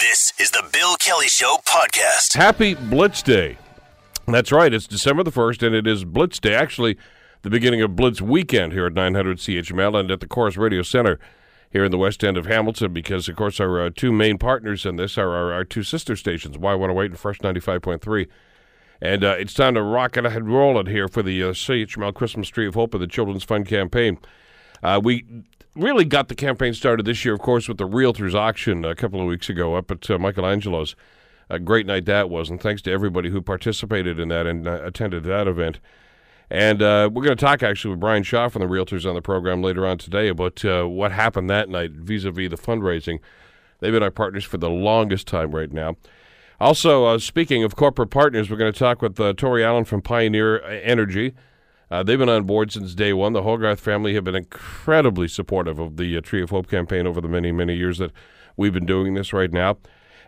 This is the Bill Kelly Show podcast. Happy Blitz Day. That's right, it's December the 1st, and it is Blitz Day. Actually, the beginning of Blitz weekend here at 900 CHML and at the Corus Radio Center here in the west end of Hamilton, because, of course, our uh, two main partners in this are our, our two sister stations, Y108 and Fresh 95.3. And uh, it's time to rock it and roll it here for the uh, CHML Christmas Tree of Hope and the Children's Fund campaign. Uh, we really got the campaign started this year, of course, with the Realtors auction a couple of weeks ago up at uh, Michelangelo's. A great night that was, and thanks to everybody who participated in that and uh, attended that event. And uh, we're going to talk actually with Brian Shaw from the Realtors on the program later on today about uh, what happened that night vis a vis the fundraising. They've been our partners for the longest time right now. Also, uh, speaking of corporate partners, we're going to talk with uh, Tori Allen from Pioneer Energy. Uh, they've been on board since day one. The Hogarth family have been incredibly supportive of the uh, Tree of Hope campaign over the many, many years that we've been doing this right now.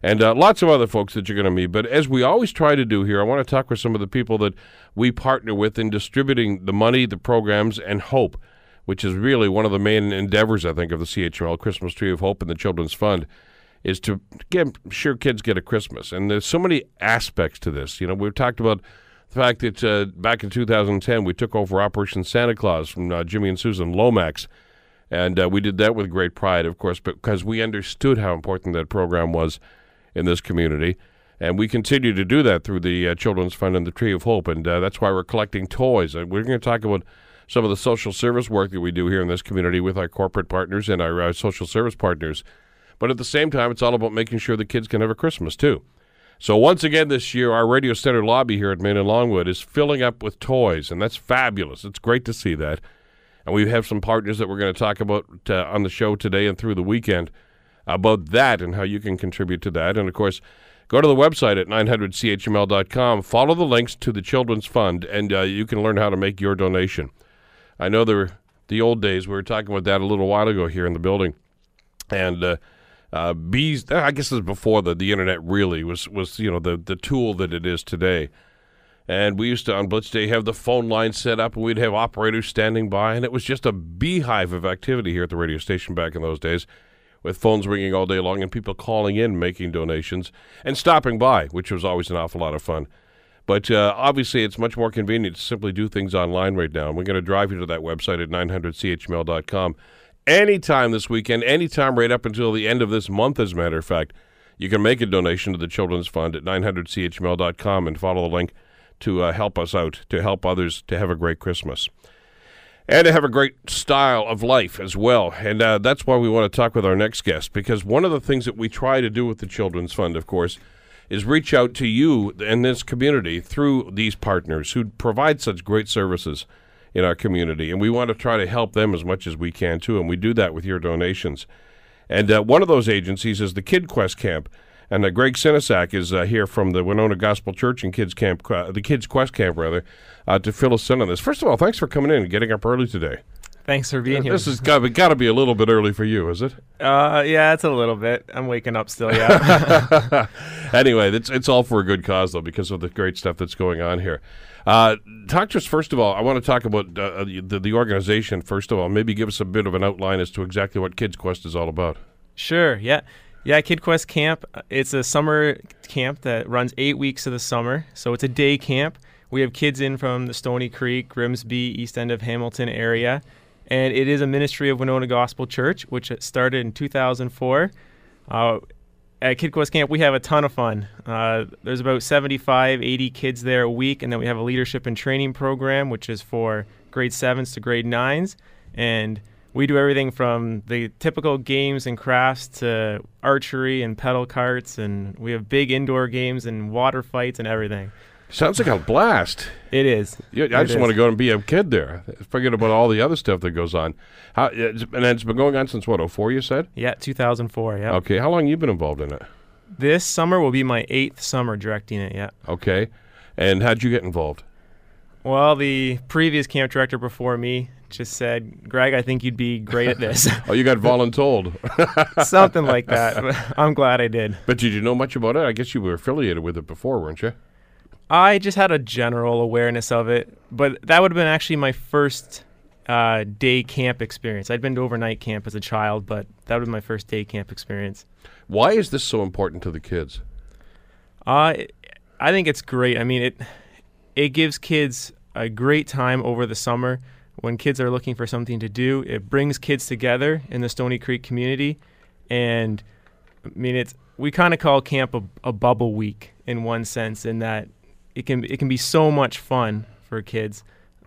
And uh, lots of other folks that you're going to meet. But as we always try to do here, I want to talk with some of the people that we partner with in distributing the money, the programs, and hope, which is really one of the main endeavors, I think, of the CHML Christmas Tree of Hope and the Children's Fund, is to get sure kids get a Christmas. And there's so many aspects to this. You know, we've talked about the fact that uh, back in 2010 we took over Operation Santa Claus from uh, Jimmy and Susan Lomax, and uh, we did that with great pride, of course, because we understood how important that program was in this community. And we continue to do that through the uh, Children's Fund and the Tree of Hope, and uh, that's why we're collecting toys. And we're going to talk about some of the social service work that we do here in this community with our corporate partners and our uh, social service partners. But at the same time, it's all about making sure the kids can have a Christmas too. So once again this year, our Radio Center lobby here at Main and Longwood is filling up with toys, and that's fabulous. It's great to see that. And we have some partners that we're going to talk about uh, on the show today and through the weekend about that and how you can contribute to that. And of course, go to the website at 900chml.com, follow the links to the Children's Fund, and uh, you can learn how to make your donation. I know there the old days. We were talking about that a little while ago here in the building. And uh, uh, bees. I guess this is before the, the internet really was was you know the the tool that it is today. And we used to on Blitz Day have the phone line set up, and we'd have operators standing by, and it was just a beehive of activity here at the radio station back in those days, with phones ringing all day long and people calling in, making donations, and stopping by, which was always an awful lot of fun. But uh, obviously, it's much more convenient to simply do things online right now. And we're going to drive you to that website at 900chml.com anytime this weekend, anytime right up until the end of this month, as a matter of fact. You can make a donation to the Children's Fund at 900chml.com and follow the link to uh, help us out, to help others to have a great Christmas. And to have a great style of life as well. And uh, that's why we want to talk with our next guest, because one of the things that we try to do with the Children's Fund, of course, is reach out to you and this community through these partners who provide such great services in our community, and we want to try to help them as much as we can too, and we do that with your donations. And uh, one of those agencies is the Kid Quest Camp, and uh, Greg Sinisak is uh, here from the Winona Gospel Church and Kids Camp, uh, the Kids Quest Camp rather, uh, to fill us in on this. First of all, thanks for coming in and getting up early today. Thanks for being here. This has got, got to be a little bit early for you, is it? Uh, yeah, it's a little bit. I'm waking up still. Yeah. anyway, it's it's all for a good cause though, because of the great stuff that's going on here. Uh, talk to us first of all. I want to talk about uh, the, the organization first of all. Maybe give us a bit of an outline as to exactly what Kids Quest is all about. Sure. Yeah. Yeah, Kid Quest Camp. It's a summer camp that runs eight weeks of the summer. So it's a day camp. We have kids in from the Stoney Creek, Grimsby, East End of Hamilton area. And it is a ministry of Winona Gospel Church, which started in 2004. Uh, at Kid Quest Camp, we have a ton of fun. Uh, there's about 75, 80 kids there a week, and then we have a leadership and training program, which is for grade sevens to grade nines. And we do everything from the typical games and crafts to archery and pedal carts, and we have big indoor games and water fights and everything. Sounds like a blast. It is. I It just is. want to go and be a kid there. Forget about all the other stuff that goes on. How, it's- and it's been going on since what, 04 you said? Yeah, 2004. Yeah. Okay, how long you been involved in it? This summer will be my eighth summer directing it. Yeah. Okay. And how'd you get involved? Well, the previous camp director before me just said, "Greg, I think you'd be great at this." Oh, you got voluntold. Something like that. I'm glad I did. but did you know much about it? I guess you were affiliated with it before, weren't you? I just had a general awareness of it, but that would have been actually my first uh, day camp experience. I'd been to overnight camp as a child, but that was my first day camp experience. Why is this so important to the kids? Uh, I think it's great. I mean, it it gives kids a great time over the summer when kids are looking for something to do. It brings kids together in the Stoney Creek community, and I mean, it's we kind of call camp a, a bubble week in one sense, in that it can it can be so much fun for kids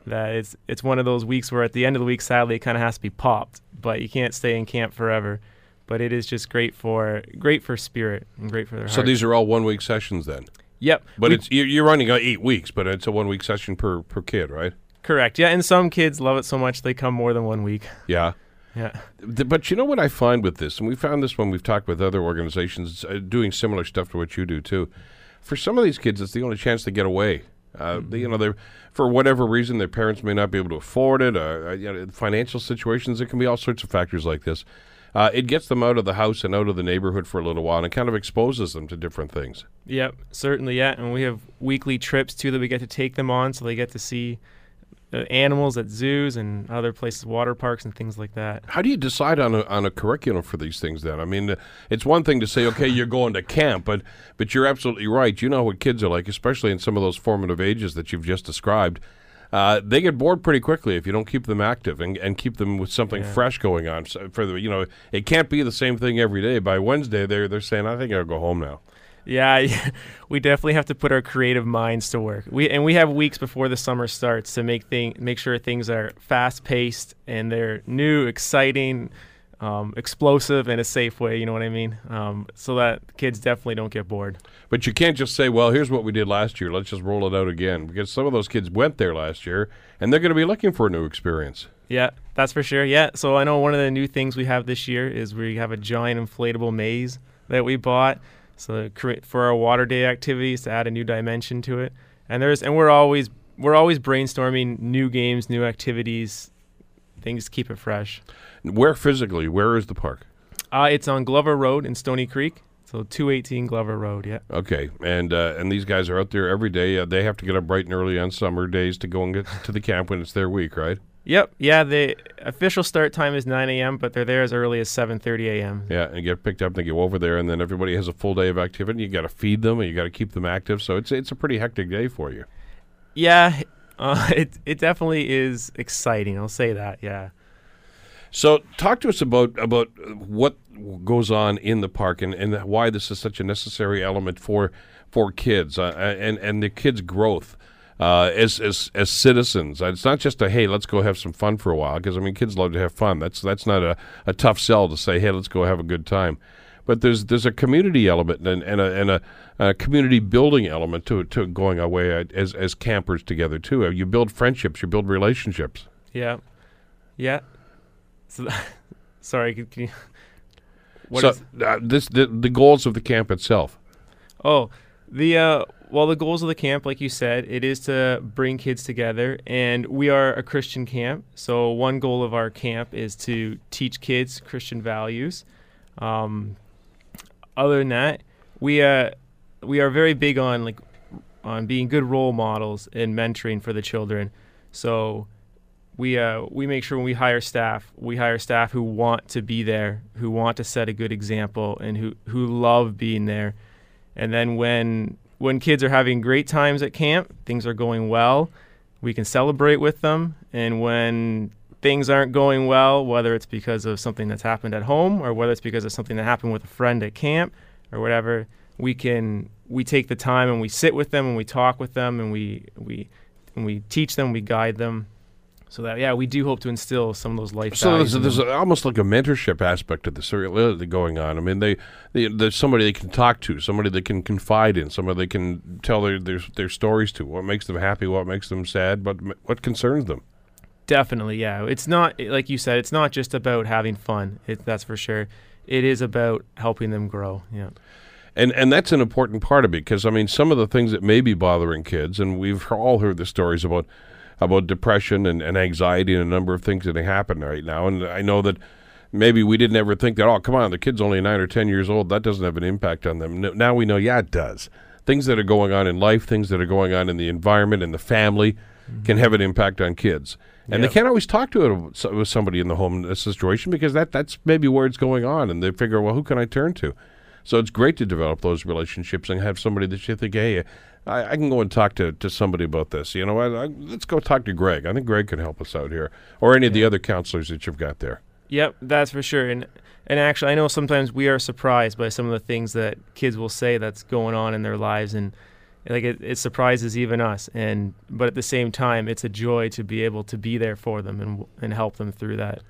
that it's it's one of those weeks where at the end of the week, sadly, it kind of has to be popped, but you can't stay in camp forever. But it is just great for great for spirit and great for their So heart. these are all one week sessions then. yep, But We- it's you're you're running eight weeks, but it's a one week session per per kid, right? correct. Yeah, and some kids love it so much they come more than one week. Yeah. Yeah. But you know what I find with this, and we found this when we've talked with other organizations uh, doing similar stuff to what you do too. For some of these kids, it's the only chance to get away. Uh, they- You know, they for whatever reason, their parents may not be able to afford it. Uh, uh, you know, financial situations. There can be all sorts of factors like this. Uh, it gets them out of the house and out of the neighborhood for a little while, and it kind of exposes them to different things. Yep, certainly. Yeah, and we have weekly trips too that we get to take them on, so they get to see animals at zoos and other places, water parks and things like that. How do you decide on a, on a curriculum for these things? Then I mean, it's one thing to say, okay, you're going to camp, but but you're absolutely right. You know what kids are like, especially in some of those formative ages that you've just described. Uh, they get bored pretty quickly if you don't keep them active and, and keep them with something fresh going on. So for the, you know, it can't be the same thing every day. By Wednesday, they're they're saying, I think I'll go home now. Yeah, we definitely have to put our creative minds to work. We and we have weeks before the summer starts to make thing make sure things are fast paced and they're new, exciting, um, explosive in a safe way. You know what I mean? Um, so that kids definitely don't get bored. But you can't just say, well, here's what we did last year. Let's just roll it out again because some of those kids went there last year and they're going to be looking for a new experience. Yeah, that's for sure. Yeah. So I know one of the new things we have this year is we have a giant inflatable maze that we bought. So for our water day activities to add a new dimension to it. And there's and we're always we're always brainstorming new games, new activities, things to keep it fresh. Where physically? Where is the park? Uh, it's on Glover Road in Stoney Creek. So 218 Glover Road. Yeah. Okay, and uh, and these guys are out there every day. Uh, they have to get up bright and early on summer days to go and get to the camp when it's their week, right? Yep. Yeah. The official start time is 9 a.m., but they're there as early as 7:30 a.m. Yeah, and get picked up and they go over there, and then everybody has a full day of activity. You got to feed them, and you got to keep them active. So it's it's a pretty hectic day for you. Yeah. Uh, it it definitely is exciting. I'll say that. Yeah. So talk to us about about what goes on in the park and, and why this is such a necessary element for for kids uh, and and the kids' growth. Uh, as, as as citizens, Uh, it's not just a hey, let's go have some fun for a while. Because I mean, kids love to have fun. That's that's not a, a tough sell to say hey, let's go have a good time. But there's there's a community element and, and a and a, a community building element to to going away as as campers together too. You build friendships, you build relationships. Yeah. Yeah. So, sorry. Can, can you, what so is- uh, this the, the goals of the camp itself. Oh, the uh, well, the goals of the camp, like you said, it is to bring kids together, and we are a Christian camp. So one goal of our camp is to teach kids Christian values. Um, other than that, we uh, we are very big on like on being good role models and mentoring for the children. So we uh, we make sure when we hire staff, we hire staff who want to be there, who want to set a good example, and who who love being there. And then when when kids are having great times at camp, things are going well, we can celebrate with them. And when things aren't going well, whether it's because of something that's happened at home or whether it's because of something that happened with a friend at camp or whatever, we can we take the time and we sit with them and we talk with them and we we and we teach them, we guide them. So that yeah, we do hope to instill some of those life So there's, there's a, almost like a mentorship aspect to this really going on. I mean, they, they there's somebody they can talk to, somebody they can confide in, somebody they can tell their, their their stories to. What makes them happy, what makes them sad, but what concerns them. Definitely, yeah. It's not like you said. It's not just about having fun. It, that's for sure. It is about helping them grow. Yeah. And and that's an important part of it because I mean, some of the things that may be bothering kids, and we've all heard the stories about about depression and, and anxiety and a number of things that happen right now. And I know that maybe we didn't ever think that. Oh, come on, the kid's only nine or ten years old. That doesn't have an impact on them. Now we know, yeah, it does. Things that are going on in life, things that are going on in the environment and the family, mm-hmm. can have an impact on kids. And Yep. they can't always talk to it with somebody in the home situation because that that's maybe where it's going on, and they figure, well, who can I turn to? So it's great to develop those relationships and have somebody that you think, hey, I, I can go and talk to, to somebody about this. You know, I, I, let's go talk to Greg. I think Greg can help us out here, or any of the other counselors that you've got there. Yep, that's for sure. And and actually, I know sometimes we are surprised by some of the things that kids will say that's going on in their lives, and like it, it surprises even us. And but at the same time, it's a joy to be able to be there for them and and help them through that.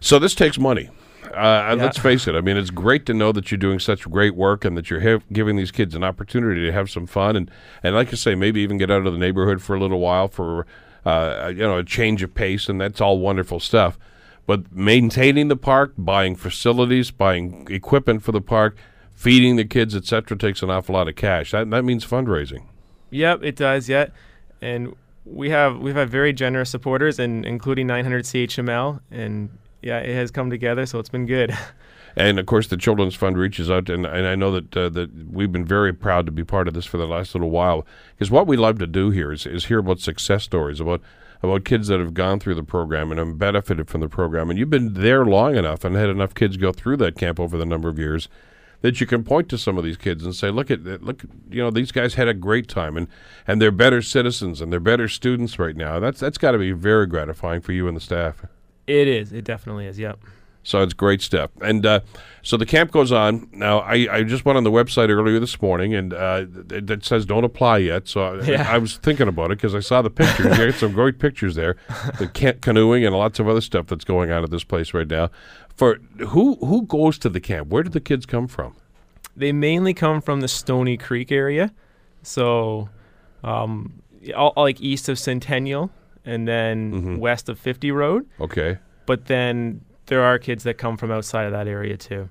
So this takes money. Uh, Yeah. Let's face it. I mean, it's great to know that you're doing such great work and that you're have, giving these kids an opportunity to have some fun and, and like I say, maybe even get out of the neighborhood for a little while for uh, you know a change of pace, and that's all wonderful stuff. But maintaining the park, buying facilities, buying equipment for the park, feeding the kids, etc., takes an awful lot of cash. That that means fundraising. Yep, it does. Yet, and we have we've had very generous supporters, and including 900 CHML, and yeah, it has come together, so it's been good. And of course, the Children's Fund reaches out, and, and I know that uh, that we've been very proud to be part of this for the last little while. Because what we love to do here is, is hear about success stories about about kids that have gone through the program and have benefited from the program. And you've been there long enough and had enough kids go through that camp over the number of years that you can point to some of these kids and say, "Look at look, you know, these guys had a great time, and and they're better citizens and they're better students right now." That's that's got to be very gratifying for you and the staff. It is. It definitely is. Yep. So it's great stuff. And uh, so the camp goes on. Now, I, I just went on the website earlier this morning, and uh, it, it says don't apply yet. So I, Yeah. I was thinking about it because I saw the pictures. you got some great pictures there, the camp canoeing and lots of other stuff that's going on at this place right now. For who who goes to the camp? Where do the kids come from? They mainly come from the Stoney Creek area, so um, all like east of Centennial and then Mm-hmm. west of 50 Road. Okay. But then there are kids that come from outside of that area too.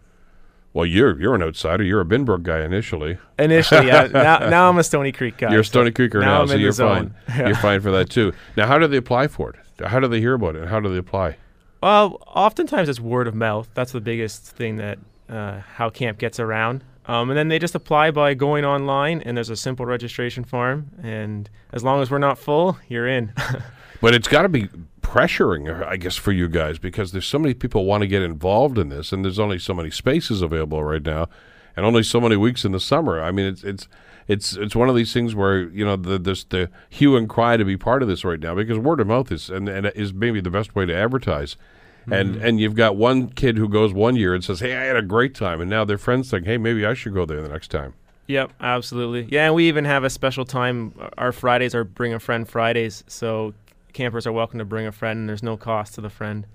Well, you're you're an outsider. You're a Binbrook guy initially. Initially, yeah. now, now I'm a Stoney Creek guy. You're a Stoney Creeker now now, so you're fine. You're fine for that too. Now, how do they apply for it? How do they hear about it? How do they apply? Well, oftentimes it's word of mouth. That's the biggest thing that uh, how camp gets around. Um, and then they just apply by going online, and there's a simple registration form. And as long as we're not full, you're in. But it's got to be pressuring, uh, I guess, for you guys because there's so many people want to get involved in this, and there's only so many spaces available right now, and only so many weeks in the summer. I mean, it's it's it's it's one of these things where you know the this the hue and cry to be part of this right now because word of mouth is and, and is maybe the best way to advertise. And mm-hmm. and you've got one kid who goes one year and says, "Hey, I had a great time," and now their friends think, "Hey, maybe I should go there the next time." Yep, absolutely. Yeah, and we even have a special time. Our Fridays are Bring a Friend Fridays, so campers are welcome to bring a friend, and there's no cost to the friend.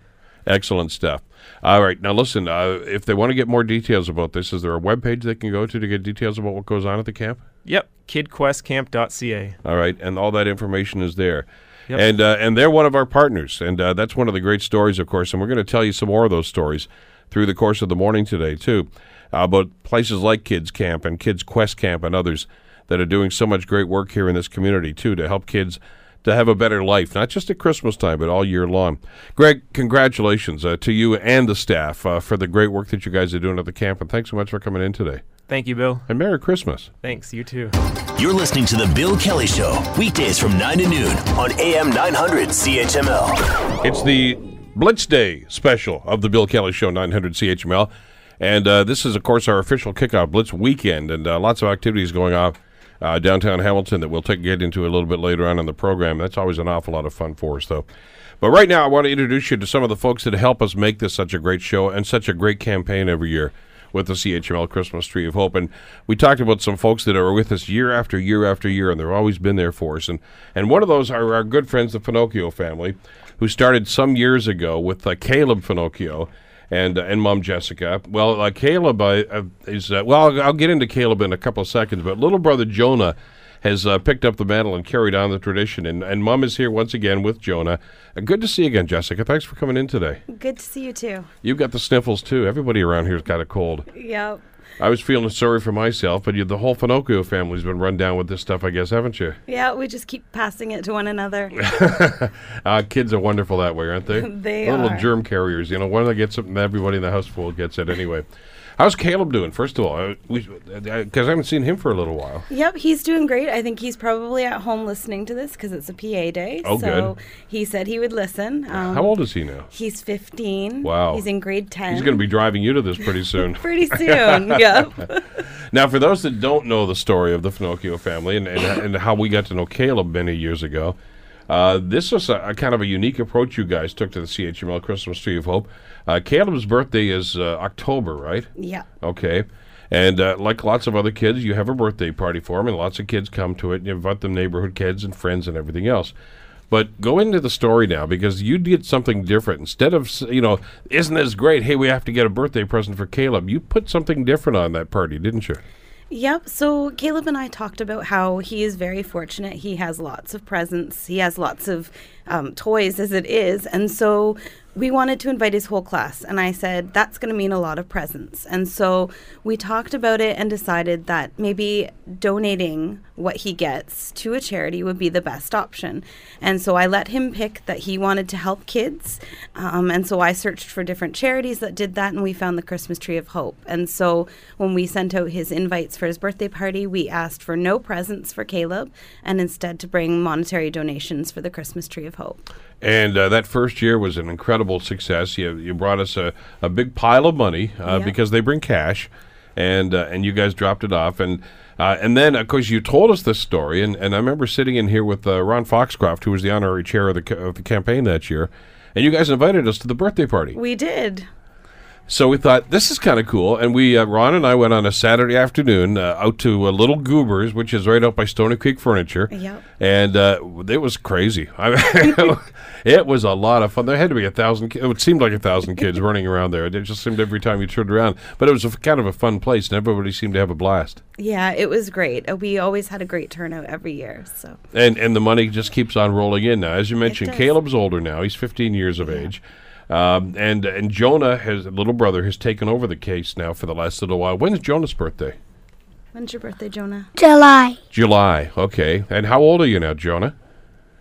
Excellent stuff. All right, now listen. Uh, if they want to get more details about this, is there a web page they can go to to get details about what goes on at the camp? Yep, kidquestcamp.ca. All right, and all that information is there. Yep. And uh, and they're one of our partners, and uh, that's one of the great stories, of course. And we're going to tell you some more of those stories through the course of the morning today too, uh, about places like Kids Camp and Kids Quest Camp and others that are doing so much great work here in this community too to help kids to have a better life, not just at Christmas time, but all year long. Greg, congratulations uh, to you and the staff uh, for the great work that you guys are doing at the camp, and thanks so much for coming in today. Thank you, Bill. And Merry Christmas. Thanks. You too. You're listening to The Bill Kelly Show, weekdays from 9 to noon on AM 900 CHML. It's the Blitz Day special of the Bill Kelly Show, 900 CHML. And uh, this is, of course, our official kickoff Blitz weekend, and uh, lots of activities going on uh, downtown Hamilton that we'll take get into a little bit later on in the program. That's always an awful lot of fun for us, though. But right now, I want to introduce you to some of the folks that help us make this such a great show and such a great campaign every year with the CHML Christmas Tree of Hope. And we talked about some folks that are with us year after year after year, and they've always been there for us. And, and one of those are our good friends, the Finocchio family, who started some years ago with uh, Caleb Finocchio and uh, and mom Jessica. Well, uh, Caleb uh, is uh, well. I'll, I'll get into Caleb in a couple of seconds, but little brother Jonah has uh, picked up the mantle and carried on the tradition. And and mom is here once again with Jonah. Uh, good to see you again, Jessica. Thanks for coming in today. Good to see you too. You've got the sniffles too. Everybody around here's got a cold. Yep. I was feeling sorry for myself, but you, the whole Finocchio family's been run down with this stuff, I guess, haven't you? Yeah, we just keep passing it to one another. Uh, kids are wonderful that way, aren't they? They Little are. germ carriers. You know, one that gets and everybody in the house full gets it anyway. How's Caleb doing? First of all, because I haven't seen him for a little while. Yep, he's doing great. I think he's probably at home listening to this because it's a PA day. Oh, so good. he said he would listen. Um, How old is he now? He's 15. Wow. He's in grade 10. He's going to be driving you to this pretty soon. pretty soon. yep. Now, for those that don't know the story of the Finocchio family and, and, and how we got to know Caleb many years ago, uh, this was a, a kind of a unique approach you guys took to the CHML Christmas Tree of Hope. Uh, Caleb's birthday is uh, October, right? Yeah. Okay. And uh, like lots of other kids, you have a birthday party for them, and lots of kids come to it, and you invite them neighborhood kids and friends and everything else. But go into the story now because you did something different. Instead of, you know, isn't this great? Hey, we have to get a birthday present for Caleb. You put something different on that party, didn't you? Yep. So Caleb and I talked about how he is very fortunate. He has lots of presents. He has lots of um, toys as it is, and so we wanted to invite his whole class. And I said that's going to mean a lot of presents. And so we talked about it and decided that maybe donating what he gets to a charity would be the best option. And so I let him pick that he wanted to help kids. Um, and so I searched for different charities that did that, and we found the Christmas Tree of Hope. And so when we sent out his invites for his birthday party, we asked for no presents for Caleb and instead to bring monetary donations for the Christmas Tree of Hope. And uh, that first year was an incredible success. You, you brought us a, a big pile of money uh, Yeah. because they bring cash, and uh, and you guys dropped it off. And uh, and then, of course, you told us this story. And, and I remember sitting in here with uh, Ron Foxcroft, who was the honorary chair of the, of the campaign that year. And you guys invited us to the birthday party. We did. So we thought this is kind of cool, and we uh, Ron and I went on a Saturday afternoon uh, out to uh, Little Goobers, which is right up by Stoney Creek Furniture. Yep. And uh, it was crazy. I mean, it was a lot of fun. There had to be a thousand. ki- It seemed like a thousand kids running around there. It just seemed every time you turned around. But it was a f kind of a fun place, and everybody seemed to have a blast. Yeah, it was great. Uh, We always had a great turnout every year. So And and the money just keeps on rolling in now. As you mentioned. Caleb's older now. He's 15 years of age. Um, and and Jonah, his little brother, has taken over the case now for the last little while. When's Jonah's birthday? when's your birthday, Jonah? July July. Okay. And how old are you now, Jonah?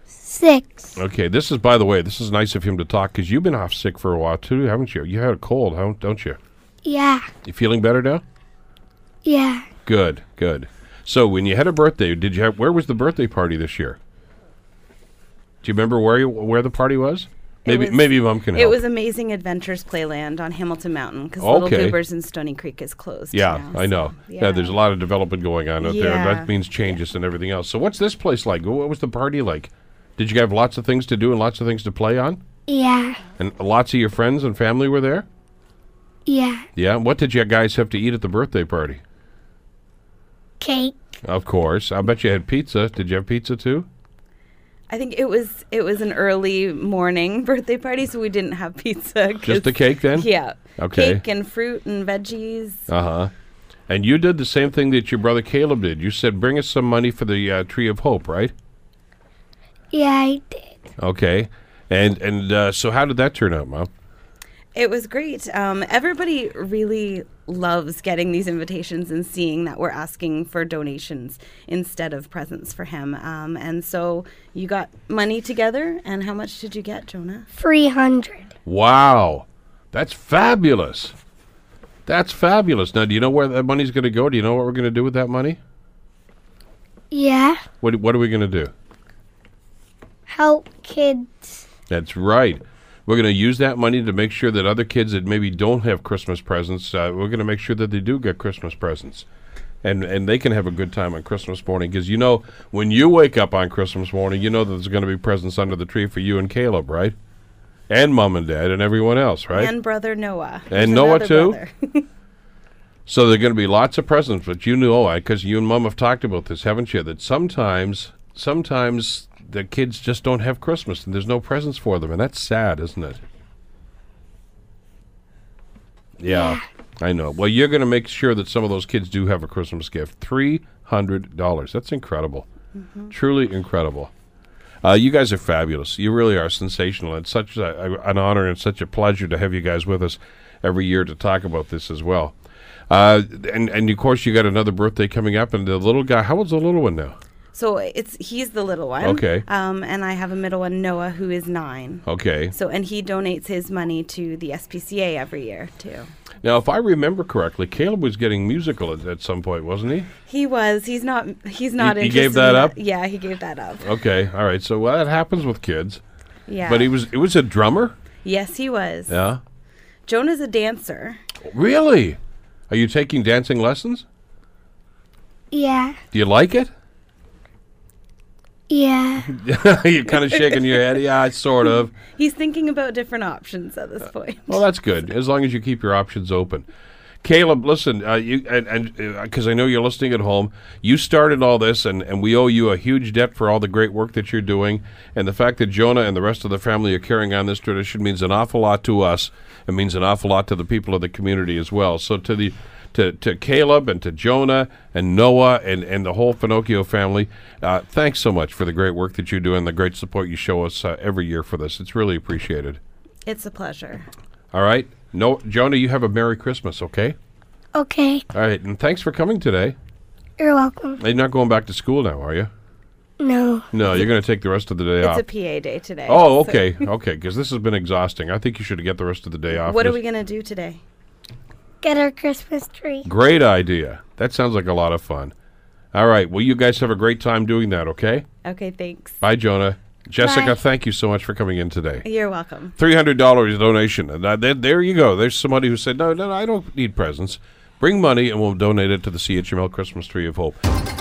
6. Okay. This is, by the way, this is nice of him to talk because you've been off sick for a while too, haven't you? You had a cold, huh? don't you? Yeah, You feeling better now? yeah. Good. Good. So when you had a birthday, did you have? Where was the birthday party this year? Do you remember where you, where the party was? Maybe was- maybe Mom can help. It was Amazing Adventures Playland on Hamilton Mountain because Little Okay. Goobers in Stoney Creek is closed. Yeah, now, I know. so, Yeah. there's a lot of development going on out there. and Yeah. That means changes and everything else. So what's this place like? What was the party like? Did you have lots of things to do and lots of things to play on? Yeah, And lots of your friends and family were there? yeah. Yeah. What did you guys have to eat at the birthday party? Cake. Of course. I bet you had pizza. Did you have pizza too? I think it was it was an early morning birthday party, so we didn't have pizza. Just the cake then? Yeah. Okay. Cake and fruit and veggies. Uh huh. And you did the same thing that your brother Caleb did. You said, bring us some money for the uh, Tree of Hope, right? Yeah, I did. Okay. And and uh, so how did that turn out, Mom? It was great. Um, everybody really loves getting these invitations and seeing that we're asking for donations instead of presents for him. Um, and so you got money together. And how much did you get, Jonah? 300. Wow. That's fabulous. That's fabulous. Now, do you know where that money's going to go? Do you know what we're going to do with that money? Yeah, What, what are we going to do? help kids. That's right. We're going to use that money to make sure that other kids that maybe don't have Christmas presents, uh, we're going to make sure that they do get Christmas presents. And, and they can have a good time on Christmas morning because you know when you wake up on Christmas morning, you know that there's going to be presents under the tree for you and Caleb, right? And mom and dad and everyone else, right? And brother Noah. And He's Noah, too? So there are going to be lots of presents, but you know, because you and Mom have talked about this, haven't you? That sometimes, sometimes the kids just don't have Christmas, and there's no presents for them, and that's sad, isn't it? Yeah, I know. Well, you're going to make sure that some of those kids do have a Christmas gift. Three hundred dollars. That's incredible. Truly incredible. Uh, you guys are fabulous. You really are sensational. It's such a- an honor and such a pleasure to have you guys with us every year to talk about this as well. Uh, and and of course, you got another birthday coming up, and the little guy. How old's the little one now? So it's he's the little one. Okay. Um, and I have a middle one, Noah, who is nine. Okay. So and he donates his money to the SPCA every year too. Now, if I remember correctly, Caleb was getting musical at, at some point, wasn't he? He was. He's not. He's not. he interested gave that in up? Yeah, he gave that up. Okay, all right. So well, that happens with kids. Yeah. But he was it was a drummer. Yes, he was. Yeah. Jonah's a dancer. Really? Are you taking dancing lessons? Yeah. Do you like it? Yeah. You're kind of shaking your head. Yeah, sort of. He's thinking about different options at this point. Well, that's good as long as you keep your options open. Caleb, listen, uh, you and and because I know you're listening at home, you started all this, and, and we owe you a huge debt for all the great work that you're doing, and the fact that Jonah and the rest of the family are carrying on this tradition means an awful lot to us. It means an awful lot to the people of the community as well. So to the to, to Caleb and to Jonah and Noah and, and the whole Finocchio family, uh, thanks so much for the great work that you do and the great support you show us uh, every year for this. It's really appreciated. It's a pleasure. All right. No, Jonah, you have a Merry Christmas, okay? Okay. All right, and thanks for coming today. You're welcome. You're not going back to school now, are you? No. No, you're going to take the rest of the day It's off. It's a PA day today. oh, so- okay, okay, because this has been exhausting. I think you should get the rest of the day off. What are we gonna do today? Get our Christmas tree. Great idea. That sounds like a lot of fun. All right, well, you guys have a great time doing that, okay? Okay, thanks. Bye, Jonah. Jessica, Bye. thank you so much for coming in today. You're welcome. Three hundred dollars donation. And uh, there, there you go. There's somebody who said, "No, no, I don't need presents. Bring money, and we'll donate it to the CHML Christmas Tree of Hope."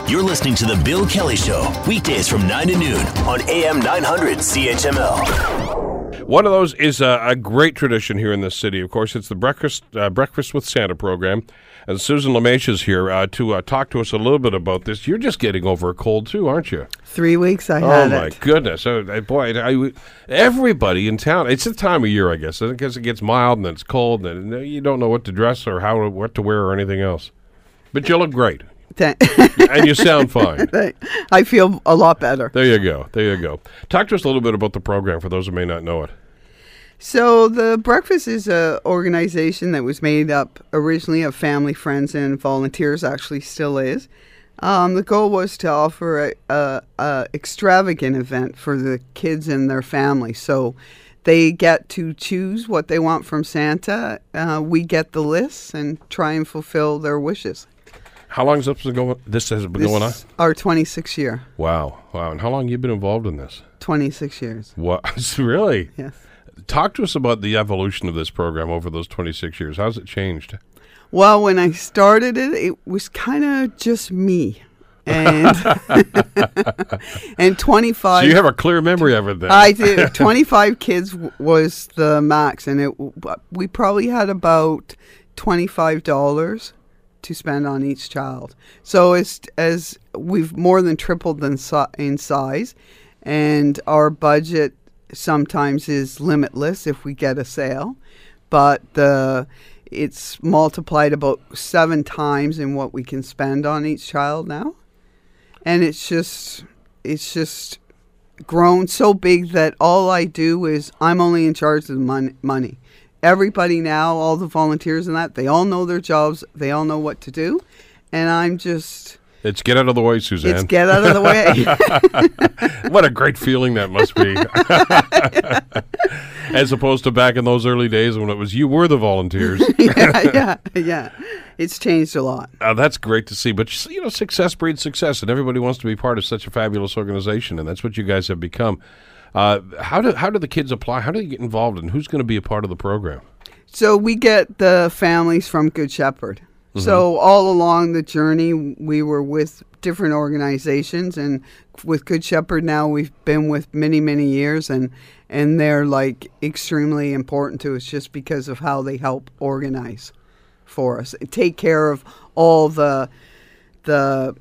You're listening to The Bill Kelly Show, weekdays from 9 to noon on AM 900 CHML. One of those is a, a great tradition here in this city. Of course, it's the breakfast uh, breakfast with Santa program, and Susan Lemaitre is here uh, to uh, talk to us a little bit about this. You're just getting over a cold too, aren't you? Three weeks I Oh had my it. goodness! Oh, uh, boy, I, everybody in town. It's the time of year, I guess. because it gets mild and then it's cold, and you don't know what to dress or how what to wear or anything else. But you look great, and you sound fine. I feel a lot better. There you go. There you go. Talk to us a little bit about the program for those who may not know it. So the breakfast is a organization that was made up originally of family, friends, and volunteers. Actually, still is. Um, the goal was to offer a, a, a extravagant event for the kids and their family. So they get to choose what they want from Santa. Uh, we get the lists and try and fulfill their wishes. How long has this been going? This has been This going on. our 26th year. Wow, wow. And how long you been involved in this? 26 years. What really? Yes. Talk to us about the evolution of this program over those 26 years. How's it changed? Well, when I started it, it was kind of just me. And and 25 So you have a clear memory of it then. I did 25 kids w- was the max and it w- we probably had about $25 to spend on each child. So as as we've more than tripled in, in size and our budget sometimes is limitless if we get a sale, but the it's multiplied about 7 times in what we can spend on each child now. And it's just it's just grown so big that all I do is I'm only in charge of the mon- money. Everybody now, all the volunteers and that, they all know their jobs. They all know what to do, and I'm just it's get out of the way, Suzanne. it's get out of the way. what a great feeling that must be. As opposed to back in those early days when it was you were the volunteers. yeah, yeah, yeah. It's changed a lot. Uh, that's great to see. But you know, success breeds success, and everybody wants to be part of such a fabulous organization, and that's what you guys have become. Uh, how do how do the kids apply? How do they get involved, and who's going to be a part of the program? So we get the families from Good Shepherd. So all along the journey, we were with different organizations, and with Good Shepherd now, we've been with many, many years, and and they're like extremely important to us just because of how they help organize for us, take care of all the the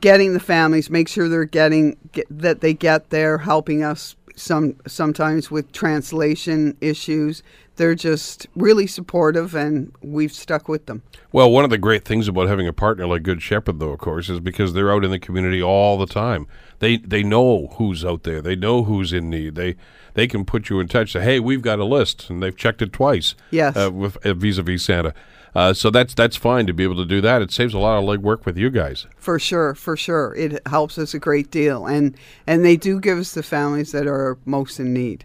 getting the families, make sure they're getting get, that they get there, helping us some sometimes with translation issues. They're just really supportive, and we've stuck with them. Well, one of the great things about having a partner like Good Shepherd, though, of course, is because they're out in the community all the time. They they know who's out there. They know who's in need. They they can put you in touch. Say, hey, we've got a list, and they've checked it twice. Yes. uh, with uh, vis-a-vis Santa. Uh, so that's that's fine to be able to do that. It saves a lot of legwork with you guys. For sure, for sure, it helps us a great deal, and and they do give us the families that are most in need.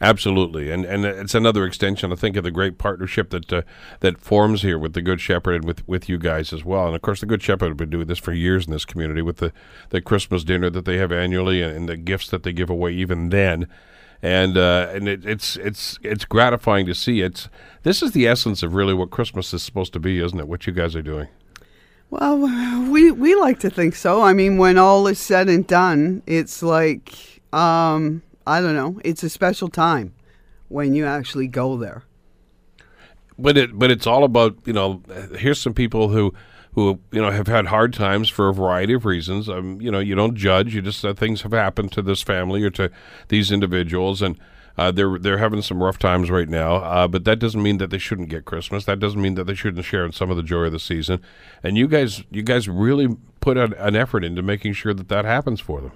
Absolutely, and and it's another extension, I think, of the great partnership that uh, that forms here with the Good Shepherd and with, with you guys as well. And of course, the Good Shepherd have been doing this for years in this community with the, the Christmas dinner that they have annually and, and the gifts that they give away even then. And uh, and it, it's it's it's gratifying to see. It's this is the essence of really what Christmas is supposed to be, isn't it? What you guys are doing. Well, we we like to think so. I mean, when all is said and done, it's like um, I don't know. It's a special time when you actually go there. but it but it's all about you know here's some people who who you know have had hard times for a variety of reasons um you know you don't judge you just uh, things have happened to this family or to these individuals and uh, they're they're having some rough times right now, uh, but that doesn't mean that they shouldn't get Christmas. That doesn't mean that they shouldn't share in some of the joy of the season. And you guys, you guys really put an, an effort into making sure that that happens for them.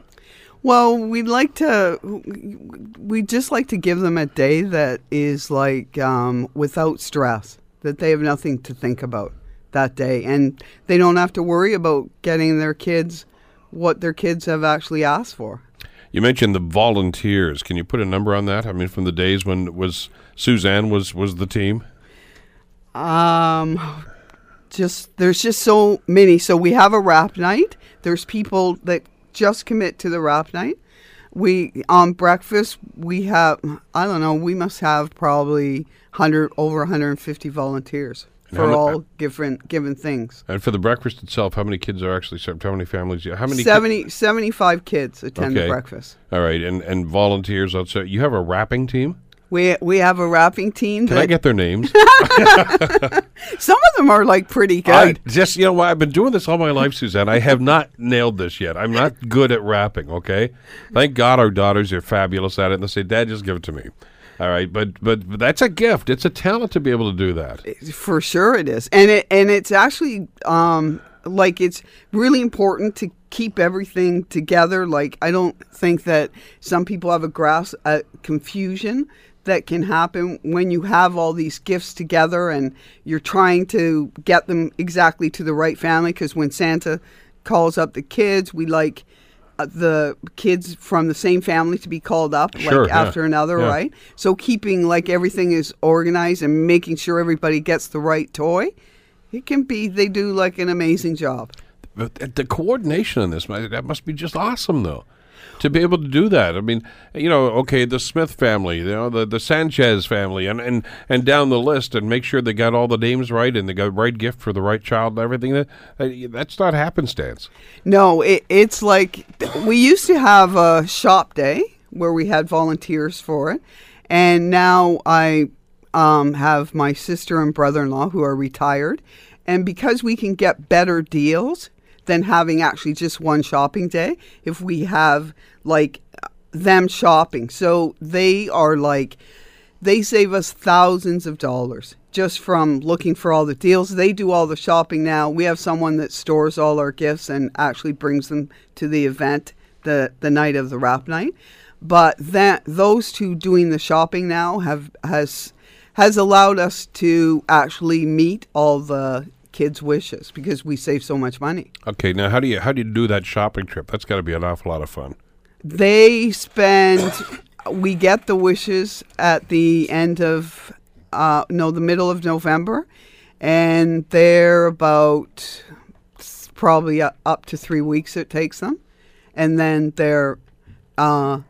Well, we'd like to. We just like to give them a day that is like um, without stress, that they have nothing to think about that day, and they don't have to worry about getting their kids what their kids have actually asked for. You mentioned the volunteers. Can you put a number on that? I mean, from the days when was Suzanne was was the team. Um, just there's just so many. So we have a wrap night. There's people that just commit to the wrap night. We on breakfast we have I don't know we must have probably hundred over 150 volunteers And for all uh, different given things. And for the breakfast itself, how many kids are actually served? How many families? How many? ki- 75 kids attend Okay. the breakfast. All right, and and volunteers outside. You have a wrapping team. We we have a wrapping team. Can I get their names? some of them are like pretty good. I just you know what I've been doing this all my life, Suzanne. I have not nailed this yet. I'm not good at wrapping. Okay, thank God our daughters are fabulous at it, and they say, "Dad, just give it to me." All right, but but, that's a gift. It's a talent to be able to do that. For sure it is. And it and it's actually um like it's really important to keep everything together. Like I don't think that some people have a grasp at confusion that can happen when you have all these gifts together and you're trying to get them exactly to the right family because when Santa calls up the kids, we like Uh, the kids from the same family to be called up Sure, like yeah. after another, Yeah. right? So keeping like everything is organized and making sure everybody gets the right toy, it can be they do like an amazing job. But uh, the coordination in this that must be just awesome, though. To be able to do that, I mean, you know, okay, the Smith family, you know, the the Sanchez family, and and and down the list, and make sure they got all the names right and they got the right gift for the right child and everything. That that's not happenstance. No, it, it's like we used to have a shop day where we had volunteers for it, and now I um, have my sister and brother-in-law who are retired, and because we can get better deals than having actually just one shopping day, if we have like them shopping, so they are like they save us thousands of dollars just from looking for all the deals. They do all the shopping now. We have someone that stores all our gifts and actually brings them to the event the the night of the wrap night. But that those two doing the shopping now have has has allowed us to actually meet all the kids' wishes because we save so much money. Okay, now how do you how do you do that shopping trip? That's got to be an awful lot of fun. They spend. we get the wishes at the end of uh, no, the middle of November, and they're about probably up to three weeks. It takes them, and then they're uh,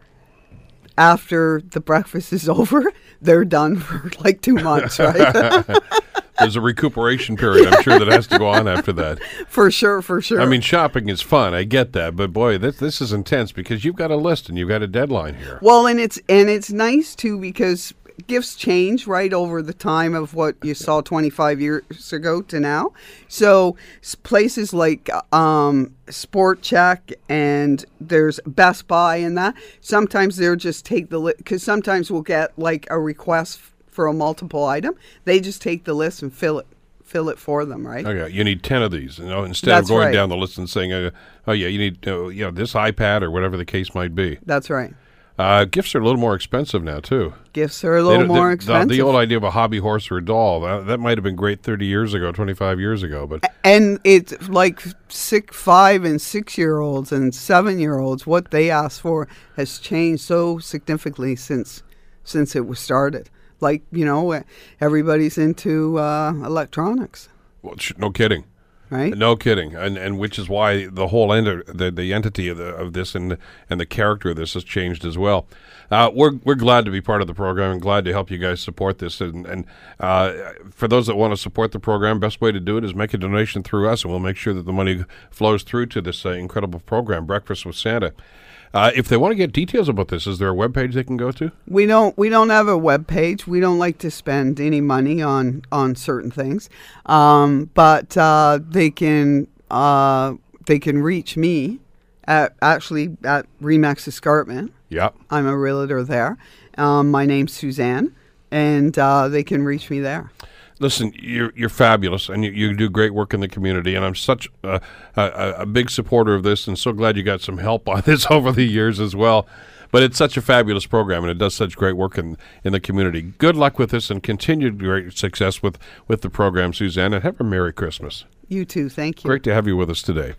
after the breakfast is over, they're done for like two months, right? There's a recuperation period. I'm sure that has to go on after that. for sure, for sure. I mean, shopping is fun. I get that, but boy, this this is intense because you've got a list and you've got a deadline here. Well, and it's and it's nice too because gifts change right over the time of what you saw 25 years ago to now. So places like um, Sport Chek and there's Best Buy and that sometimes they'll just take the list because sometimes we'll get like a request for a multiple item. They just take the list and fill it fill it for them, right? Okay, you need ten of these. You know, instead That's of going right. down the list and saying, uh, "Oh yeah, you need uh, you know this iPad or whatever the case might be." That's right. Uh, gifts are a little more expensive now too. Gifts are a little don't- more the- expensive. The, old idea of a hobby horse or a doll that, that might have been great thirty years ago, twenty five years ago, but and it's like six, five, and six year olds and seven year olds. What they ask for has changed so significantly since since it was started. Like you know, everybody's into uh, electronics, Well, sh- no kidding. right? No kidding, and and which is why the whole end the the entity of the of this and and the character of this has changed as well. Uh, we're we're glad to be part of the program and glad to help you guys support this. And, and uh, for those that want to support the program, best way to do it is make a donation through us, and we'll make sure that the money flows through to this uh, incredible program, Breakfast with Santa. Uh, if they want to get details about this, is there a web page they can go to? We don't we don't have a web page. We don't like to spend any money on on certain things, um, but uh, they can uh, they can reach me at actually at Remax Escarpment. Yeah. I'm a realtor there. Um, my name's Suzanne, and uh, they can reach me there. Listen, you're you're fabulous, and you, you do great work in the community. And I'm such a, a, a big supporter of this, and so glad you got some help on this over the years as well. But it's such a fabulous program, and it does such great work in, in the community. Good luck with this, and continued great success with, with the program, Suzanne. And have a Merry Christmas. You too. Thank you. Great to have you with us today.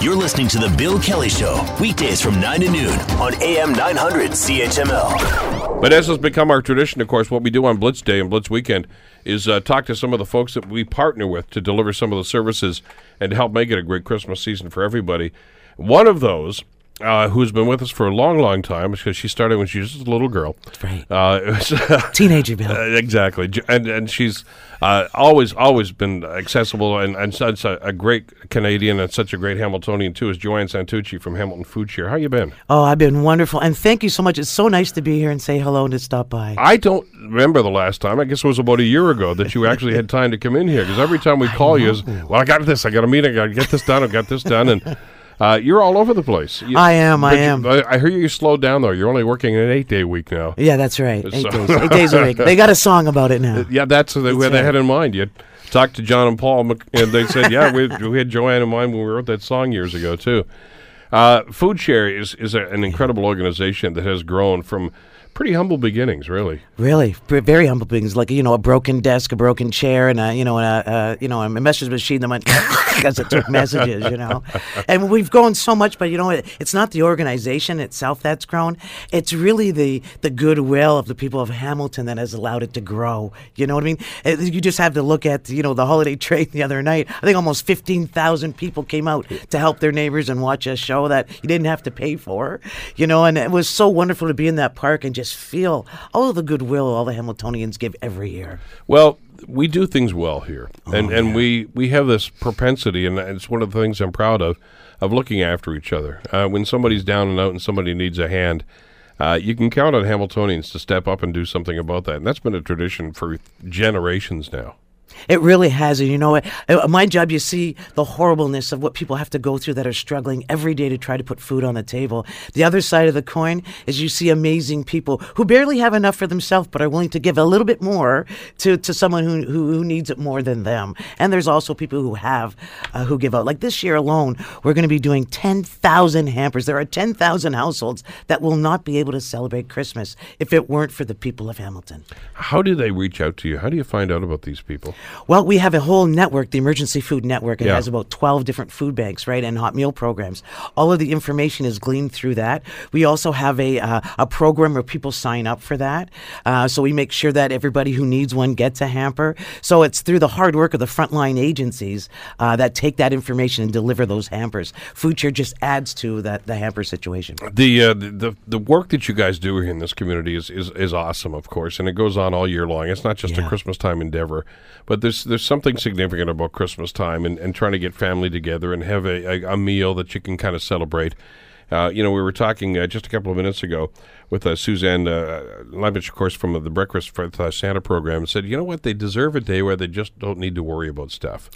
You're listening to The Bill Kelly Show, weekdays from 9 to noon on AM 900 CHML. But as has become our tradition, of course, what we do on Blitz Day and Blitz Weekend is uh, talk to some of the folks that we partner with to deliver some of the services and to help make it a great Christmas season for everybody. One of those, uh, who's been with us for a long, long time, because she started when she was just a little girl. Right. Uh, it was- Teenager Bill. Uh, exactly, and and she's uh, always always been accessible and, and such a, a great Canadian and such a great Hamiltonian too. Is Joanne Santucci from Hamilton Food Share? How you been? Oh, I've been wonderful. And thank you so much. It's so nice to be here and say hello and to stop by. I don't remember the last time. I guess it was about a year ago that you actually had time to come in here. Because every time we call you, is well, I got this. I got a meeting. I got to get this done. I got this done, and uh, you're all over the place. You- I am, I but you- am. I hear you slowed down though. You're only working an eight day week now. Yeah, that's right. Eight So- days. Eight days a week. They got a song about it now. Yeah, that's way they had in mind. You talked to John and Paul, and they said, "Yeah, we, we had Joanne in mind when we wrote that song years ago too." Uh, Food Share is is a, an incredible organization that has grown from pretty humble beginnings, really. Really, very humble beginnings. like you know a broken desk, a broken chair, and a you know a, you know a message machine that went because it took messages, you know. And we've grown so much, but you know it, it's not the organization itself that's grown. It's really the the goodwill of the people of Hamilton that has allowed it to grow. You know what I mean? Uh, You just have to look at you know the holiday trade the other night. I think almost fifteen thousand people came out to help their neighbors and watch a show that you didn't have to pay for. You know, and it was so wonderful to be in that park and just feel all the goodwill all the Hamiltonians give every year. Well, we do things well here, and and we we have this propensity, and it's one of the things I'm proud of, of looking after each other. Uh, when somebody's down and out and somebody needs a hand. Uh, you can count on Hamiltonians to step up and do something about that, and that's been a tradition for generations now. It really has. And you know what? Uh, My job, you see the horribleness of what people have to go through that are struggling every day to try to put food on the table. The other side of the coin is you see amazing people who barely have enough for themselves but are willing to give a little bit more to, to someone who, who, who needs it more than them. And there's also people who have, uh, who give out. Like this year alone, we're going to be doing 10,000 hampers. There are 10,000 households that will not be able to celebrate Christmas if it weren't for the people of Hamilton. How do they reach out to you? How do you find out about these people? Well, we have a whole network, the Emergency Food Network. It Yeah. has about 12 different food banks, right, and hot meal programs. All of the information is gleaned through that. We also have a, uh, a program where people sign up for that. Uh, so we make sure that everybody who needs one gets a hamper. So it's through the hard work of the frontline agencies uh, that take that information and deliver those hampers. Food Share just adds to that the hamper situation. The, uh, the the work that you guys do here in this community is, is, is awesome, of course, and it goes on all year long. It's not just a Christmas time endeavor, but there's there's something significant about Christmas time and, and trying to get family together and have a, a, a meal that you can kind of celebrate. Uh, you know, we were talking uh, just a couple of minutes ago with uh, Suzanne uh, Leibich, of course, from the Breakfast for uh, Santa program, said, you know what, they deserve a day where they just don't need to worry about stuff.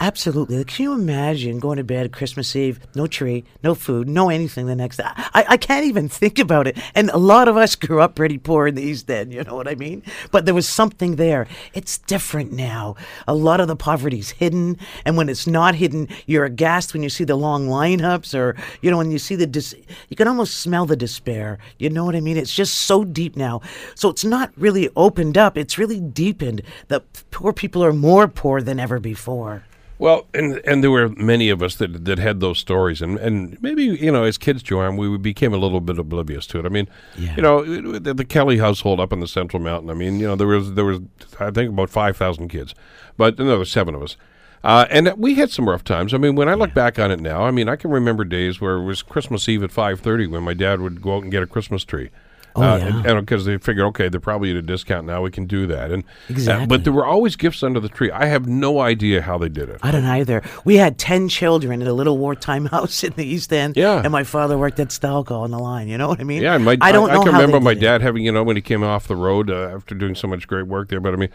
Absolutely. Can you imagine going to bed Christmas Eve, no tree, no food, no anything the next day? I, I can't even think about it. And a lot of us grew up pretty poor in the East End, you know what I mean? But there was something there. It's different now. A lot of the poverty's hidden. And when it's not hidden, you're aghast when you see the long lineups or, you know, when you see the, dis- you can almost smell the despair. You know what I mean? It's just so deep now. So it's not really opened up, it's really deepened. The poor people are more poor than ever before. Well, and and there were many of us that that had those stories, and and maybe you know, as kids, Joanne, we became a little bit oblivious to it. I mean, Yeah. you know, the, the Kelly household up in the Central Mountain. I mean, you know, there was there was I think about five thousand kids, but no, there were seven of us. Uh, and we had some rough times. I mean, when I look back on it now, I mean, I can remember days where it was Christmas Eve at five thirty when my dad would go out and get a Christmas tree. Oh, uh, yeah. and because they figured, okay, they're probably at a discount now, we can do that. And uh, but there were always gifts under the tree. I have no idea how they did it. I don't either. We had 10 children in a little wartime house in the East End. Yeah. And my father worked at Stelco on the line. You know what I mean? Yeah, and my, I don't know I can remember my did it. dad having, you know, when he came off the road uh, after doing so much great work there. But I mean,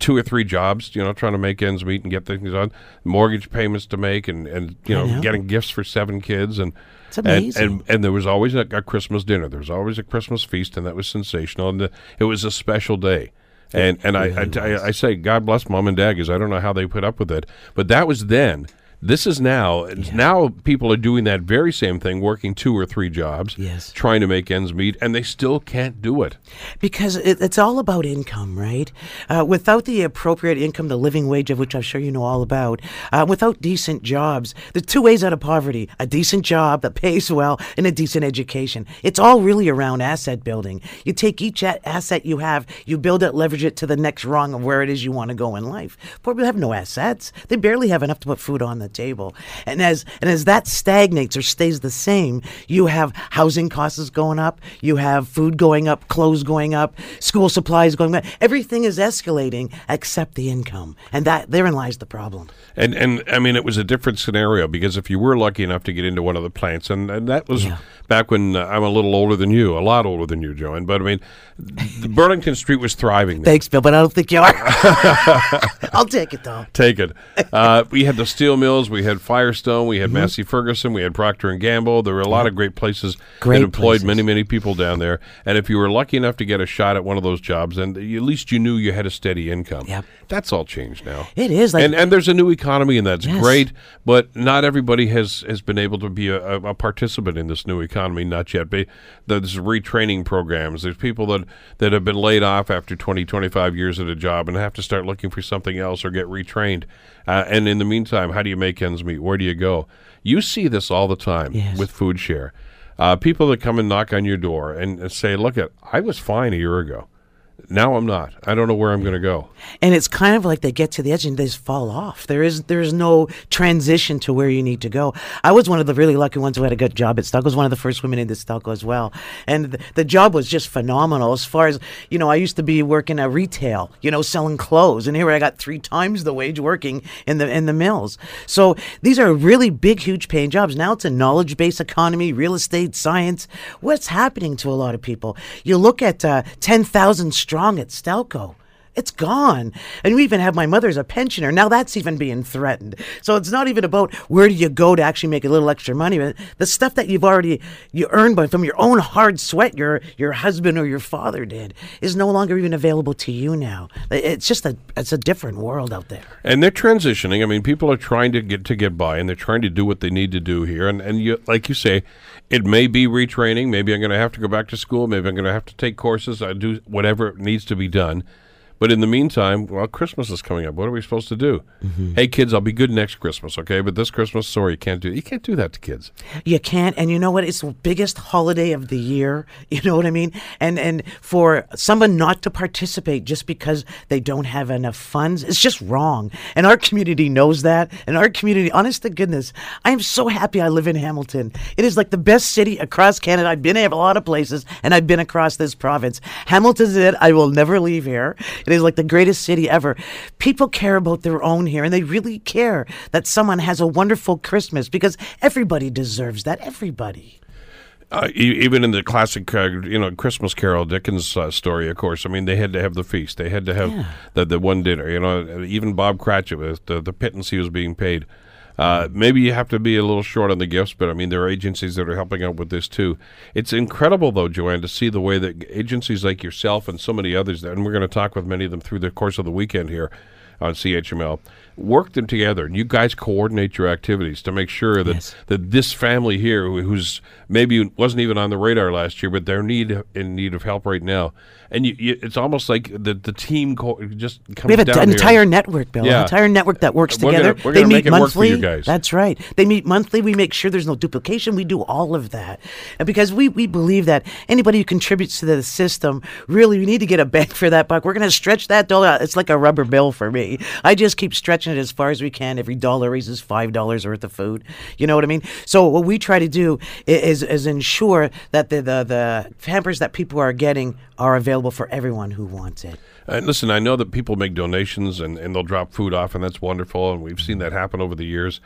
two or three jobs, you know, trying to make ends meet and get things on, mortgage payments to make, and and you know, know. getting gifts for seven kids, and It's and- amazing. And, and there was always a, a Christmas dinner. There was always a Christmas feast, and that was sensational. And the, it was a special day. And and I, I, I, I say God bless mom and dad because I don't know how they put up with it, but that was then. This is now. Now people are doing that very same thing, working two or three jobs, Yes. trying to make ends meet, and they still can't do it. Because it, it's all about income, right? Uh, without the appropriate income, the living wage of which I'm sure you know all about, uh, without decent jobs, there's two ways out of poverty a decent job that pays well and a decent education. It's all really around asset building. You take each a- asset you have, you build it, leverage it to the next rung of where it is you want to go in life. Poor people have no assets. They barely have enough to put food on the table. And as and as that stagnates or stays the same, you have housing costs going up, you have food going up, clothes going up, school supplies going up. Everything is escalating except the income. And that therein lies the problem. And and I mean, it was a different scenario because if you were lucky enough to get into one of the plants, and, and that was Yeah. Back when uh, I'm a little older than you, a lot older than you, Joanne. But I mean, Burlington Street was thriving. Then. Thanks, Bill, but I don't think you are. I'll take it though. Take it. Uh, we had the steel mills. We had Firestone. We had Mm-hmm. Massey Ferguson. We had Procter and Gamble. There were a lot of great places Great that employed places. many, many people down there. And if you were lucky enough to get a shot at one of those jobs, then at least you knew you had a steady income. Yep. That's all changed now. It is like and and there's a new economy, and that's Yes. great. But not everybody has has been able to be a, a, participant in this new economy. Not yet. Be- There's retraining programs. There's people that that have been laid off after 20, 25 years at a job and have to start looking for something else or get retrained. Uh, and in the meantime, how do you make ends meet? Where do you go? You see this all the time Yes. with food share. Uh, people that come and knock on your door and, and say, "Look, at I was fine a year ago." Now I'm not. I don't know where I'm going to go. and it's kind of like they get to the edge and they just fall off. There is there is no transition to where you need to go. I was one of the really lucky ones who had a good job at Stelco. I was one of the first women in the Stelco as well, and the, the job was just phenomenal. As far as you know, I used to be working at retail, you know, selling clothes, and here I got three times the wage working in the in the mills. So these are really big, huge paying jobs. Now it's a knowledge based economy, real estate, science. What's happening to a lot of people? You look at uh, ten thousand strong at Stelco. It's gone. And we even have my mother as a pensioner. Now that's even being threatened. So it's not even about where do you go to actually make a little extra money. But the stuff that you've already you earned by from your own hard sweat, your your husband or your father did, is no longer even available to you now. It's just a it's a different world out there. And they're transitioning. I mean, people are trying to get to get by, and they're trying to do what they need to do here. And and you, like you say, it may be retraining. Maybe I'm going to have to go back to school. Maybe I'm going to have to take courses. I do whatever needs to be done. But in the meantime, well, Christmas is coming up. What are we supposed to do? Mm-hmm. Hey, kids, I'll be good next Christmas, okay? But this Christmas, sorry, you can't do. You can't do that to kids. You can't, and you know what? It's the biggest holiday of the year. You know what I mean? And and for someone not to participate just because they don't have enough funds, it's just wrong. And our community knows that. And our community, honest to goodness, I am so happy I live in Hamilton. It is like the best city across Canada. I've been in a lot of places, and I've been across this province. Hamilton's it. I will never leave here. It is like the greatest city ever. People care about their own here, and they really care that someone has a wonderful Christmas because everybody deserves that. Everybody. Uh, even in the classic, uh, you know, Christmas Carol Dickens uh, story, of course. I mean, they had to have the feast. They had to have the the one dinner. You know, even Bob Cratchit with the the pittance he was being paid. Uh, maybe you have to be a little short on the gifts, but I mean, there are agencies that are helping out with this too. It's incredible, though, Joanne, to see the way that agencies like yourself and so many others, and we're going to talk with many of them through the course of the weekend here, on CHML. Work them together, and you guys coordinate your activities to make sure that, Yes. that this family here, who- who's maybe wasn't even on the radar last year, but they're need in need of help right now, and you, you, it's almost like the the team co- just comes We have an here. entire network, Bill. Yeah. An entire network that works We're gonna- together. we're they gonna meet make it work for monthly. you guys. That's right. They meet monthly. We make sure there's no duplication. We do all of that, and because we we believe that anybody who contributes to the system really we need to get a bang for that buck. We're going to stretch that dollar. out. It's like a rubber bill for me. I just keep stretching it as far as we can. Every dollar raises five dollars worth of food. You know what I mean? So what we try to do is is ensure that the the, the hampers that people are getting are available for everyone who wants it. And listen, I know that people make donations and, and they'll drop food off, and that's wonderful. And we've seen that happen over the years.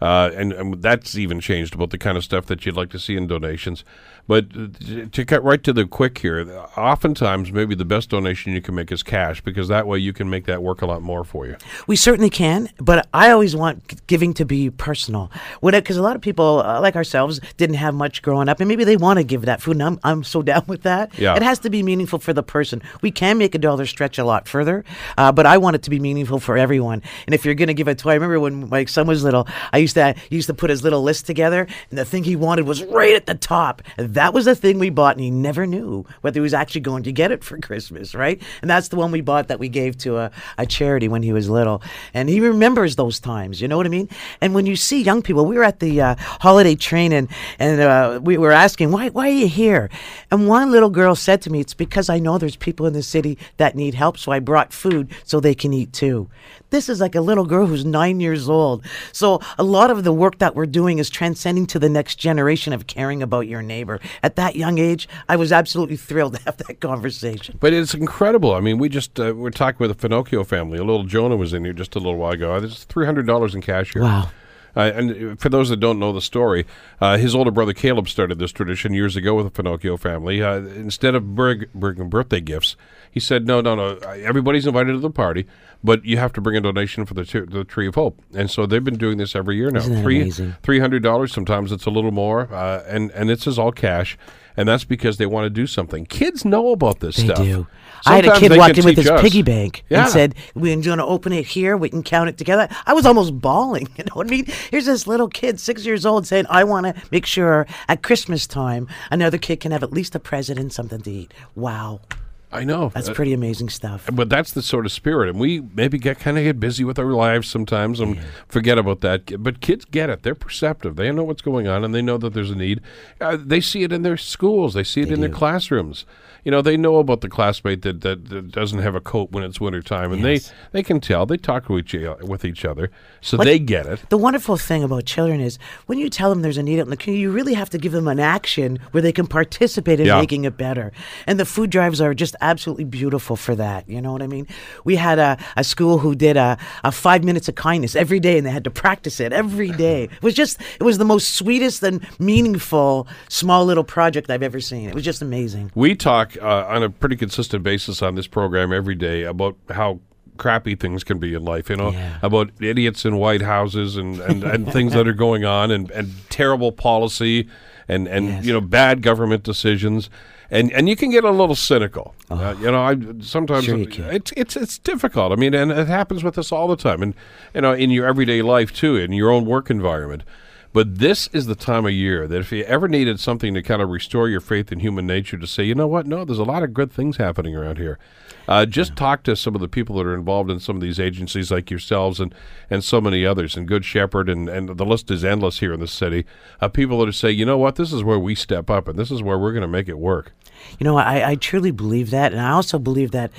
Uh, and, and that's even changed about the kind of stuff that you'd like to see in donations. But uh, to cut right to the quick here, oftentimes maybe the best donation you can make is cash because that way you can make that work a lot more for you. We certainly can, but I always want giving to be personal. Because a lot of people, uh, like ourselves, didn't have much growing up, and maybe they want to give that food, and I'm, I'm so down with that. Yeah. It has to be meaningful for the person. We can make a dollar stretch a lot further, uh, but I want it to be meaningful for everyone. And if you're going to give a toy, I remember when my son was little, I used to he used to put his little list together, and the thing he wanted was right at the top. And that was the thing we bought, and he never knew whether he was actually going to get it for Christmas, right? And that's the one we bought that we gave to a, a charity when he was little. And he remembers those times, you know what I mean? And when you see young people, we were at the uh, holiday train and, and uh, we were asking, why, why are you here? And one little girl said to me, it's because I know there's people in the city that need help, so I brought food so they can eat too. This is like a little girl who's nine years old. So a lot of the work that we're doing is transcending to the next generation of caring about your neighbor. At that young age, I was absolutely thrilled to have that conversation. But it's incredible. I mean, we just uh, we're talking with the Finocchio family. A little Jonah was in here just a little while ago. There's three hundred dollars in cash here. Wow. Uh, and for those that don't know the story, uh, his older brother Caleb started this tradition years ago with the Finocchio family. Uh, instead of bring, bringing birthday gifts, he said, "No, no, no. Everybody's invited to the party, but you have to bring a donation for the, t- the Tree of Hope." And so they've been doing this every year now. Three amazing? three hundred dollars. Sometimes it's a little more, uh, and and this is all cash. And that's because they want to do something. Kids know about this They stuff. do. I had a kid they walk in with his us. piggy bank Yeah. and said, "We're going to open it here. We can count it together." I was almost bawling. You know what I mean? Here's this little kid, six years old, saying, "I want to make sure at Christmas time another kid can have at least a present and something to eat." Wow, I know. that's Uh, pretty amazing stuff. but that's the sort of spirit, and we maybe get kind of get busy with our lives sometimes and forget about that. But kids get it; they're perceptive. They know what's going on, and they know that there's a need. Uh, they see it in their schools. They see it They in their classrooms. You know, they know about the classmate that, that, that doesn't have a coat when it's wintertime, and Yes. they they can tell. They talk to each with each other, so Like- they get it. The wonderful thing about children is when you tell them there's a need out in the community, you really have to give them an action where they can participate in Yeah. making it better. And the food drives are just absolutely beautiful for that. You know what I mean? We had a, a school who did a, a five minutes of kindness every day and they had to practice it every day. It was just, it was the most sweetest and meaningful small little project I've ever seen. It was just amazing. We talk uh, on a pretty consistent basis on this program every day about how crappy things can be in life, you know, Yeah. about idiots in White Houses and, and, and things that are going on and, and terrible policy and, and Yes. you know, bad government decisions. And, and you can get a little cynical. Uh, you know, I sometimes Oh. Sure you it's it's it's difficult. I mean, and it happens with us all the time, and you know, in your everyday life too, in your own work environment. But this is the time of year that if you ever needed something to kind of restore your faith in human nature, to say, you know what, no, there's a lot of good things happening around here. Uh, just talk to some of the people that are involved in some of these agencies, like yourselves and and so many others, and Good Shepherd, and and the list is endless here in the city. Uh, people that are saying, you know what, this is where we step up, and this is where we're going to make it work. You know, I, I truly believe that. And I also believe that,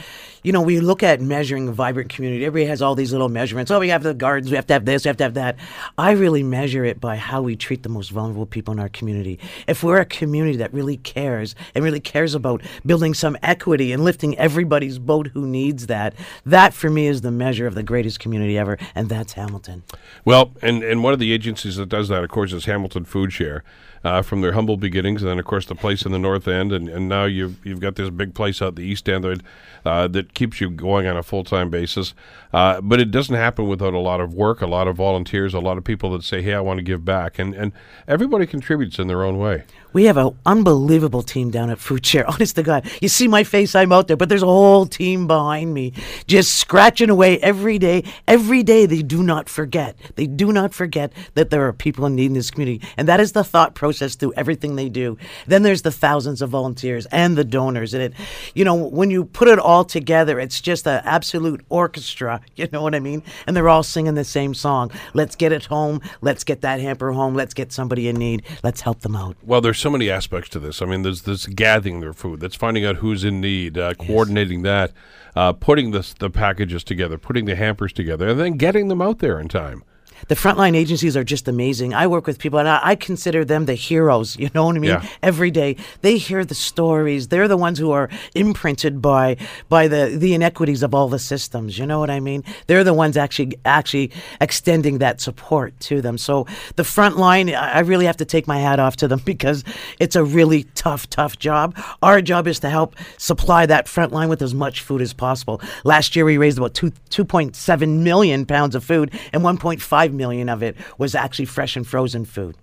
you know, we look at measuring a vibrant community. Everybody has all these little measurements. Oh, we have the gardens, we have to have this, we have to have that. I really measure it by how we treat the most vulnerable people in our community. If we're a community that really cares and really cares about building some equity and lifting everybody's boat who needs that, that for me is the measure of the greatest community ever. And that's Hamilton. Well, and, and one of the agencies that does that, of course, is Hamilton Food Share. Uh, from their humble beginnings, and then of course the place in the North End, and, and now you've you've got this big place out the East End that uh, that keeps you going on a full time basis. Uh, but it doesn't happen without a lot of work, a lot of volunteers, a lot of people that say, "Hey, I want to give back," and and everybody contributes in their own way. We have an unbelievable team down at Food Share. Honest to God, you see my face, I'm out there, but there's a whole team behind me, just scratching away every day. Every day, they do not forget. They do not forget that there are people in need in this community, and that is the thought process through everything they do. Then there's the thousands of volunteers and the donors, and it, you know, when you put it all together, it's just an absolute orchestra. You know what I mean? And they're all singing the same song. Let's get it home. Let's get that hamper home. Let's get somebody in need. Let's help them out. Well, there's so many aspects to this. I mean, there's this gathering their food, that's finding out who's in need, uh, coordinating that, uh, putting the the packages together, putting the hampers together, and then getting them out there in time. The frontline agencies are just amazing. I work with people, and I, I consider them the heroes. You know what I mean? Yeah. Every day, they hear the stories. They're the ones who are imprinted by by the the inequities of all the systems. You know what I mean? They're the ones actually actually extending that support to them. So the front line, I really have to take my hat off to them because it's a really tough, tough job. Our job is to help supply that front line with as much food as possible. Last year, we raised about two two point seven million pounds of food, and one point five million of it was actually fresh and frozen food.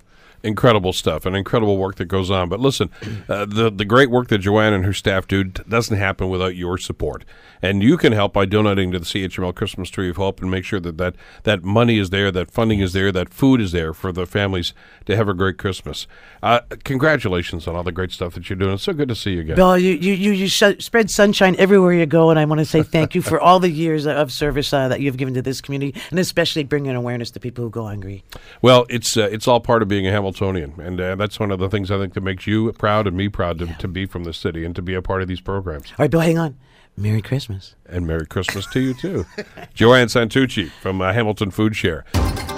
Incredible stuff and incredible work that goes on. But listen, uh, the the great work that Joanne and her staff do doesn't happen without your support. And you can help by donating to the CHML Christmas Tree of Hope and make sure that that, that money is there, that funding is there, that food is there for the families to have a great Christmas. Uh, congratulations on all the great stuff that you're doing. It's so good to see you again. Bill, you you you, you sh- spread sunshine everywhere you go, and I want to say thank you for all the years of service uh, that you've given to this community, and especially bringing awareness to people who go hungry. Well, it's uh, it's all part of being a Hamiltonian, and uh, that's one of the things I think that makes you proud and me proud to, to be from the city and to be a part of these programs. All right, Bill, hang on. Merry Christmas. And Merry Christmas to you too, Joanne Santucci from uh, Hamilton Food Share.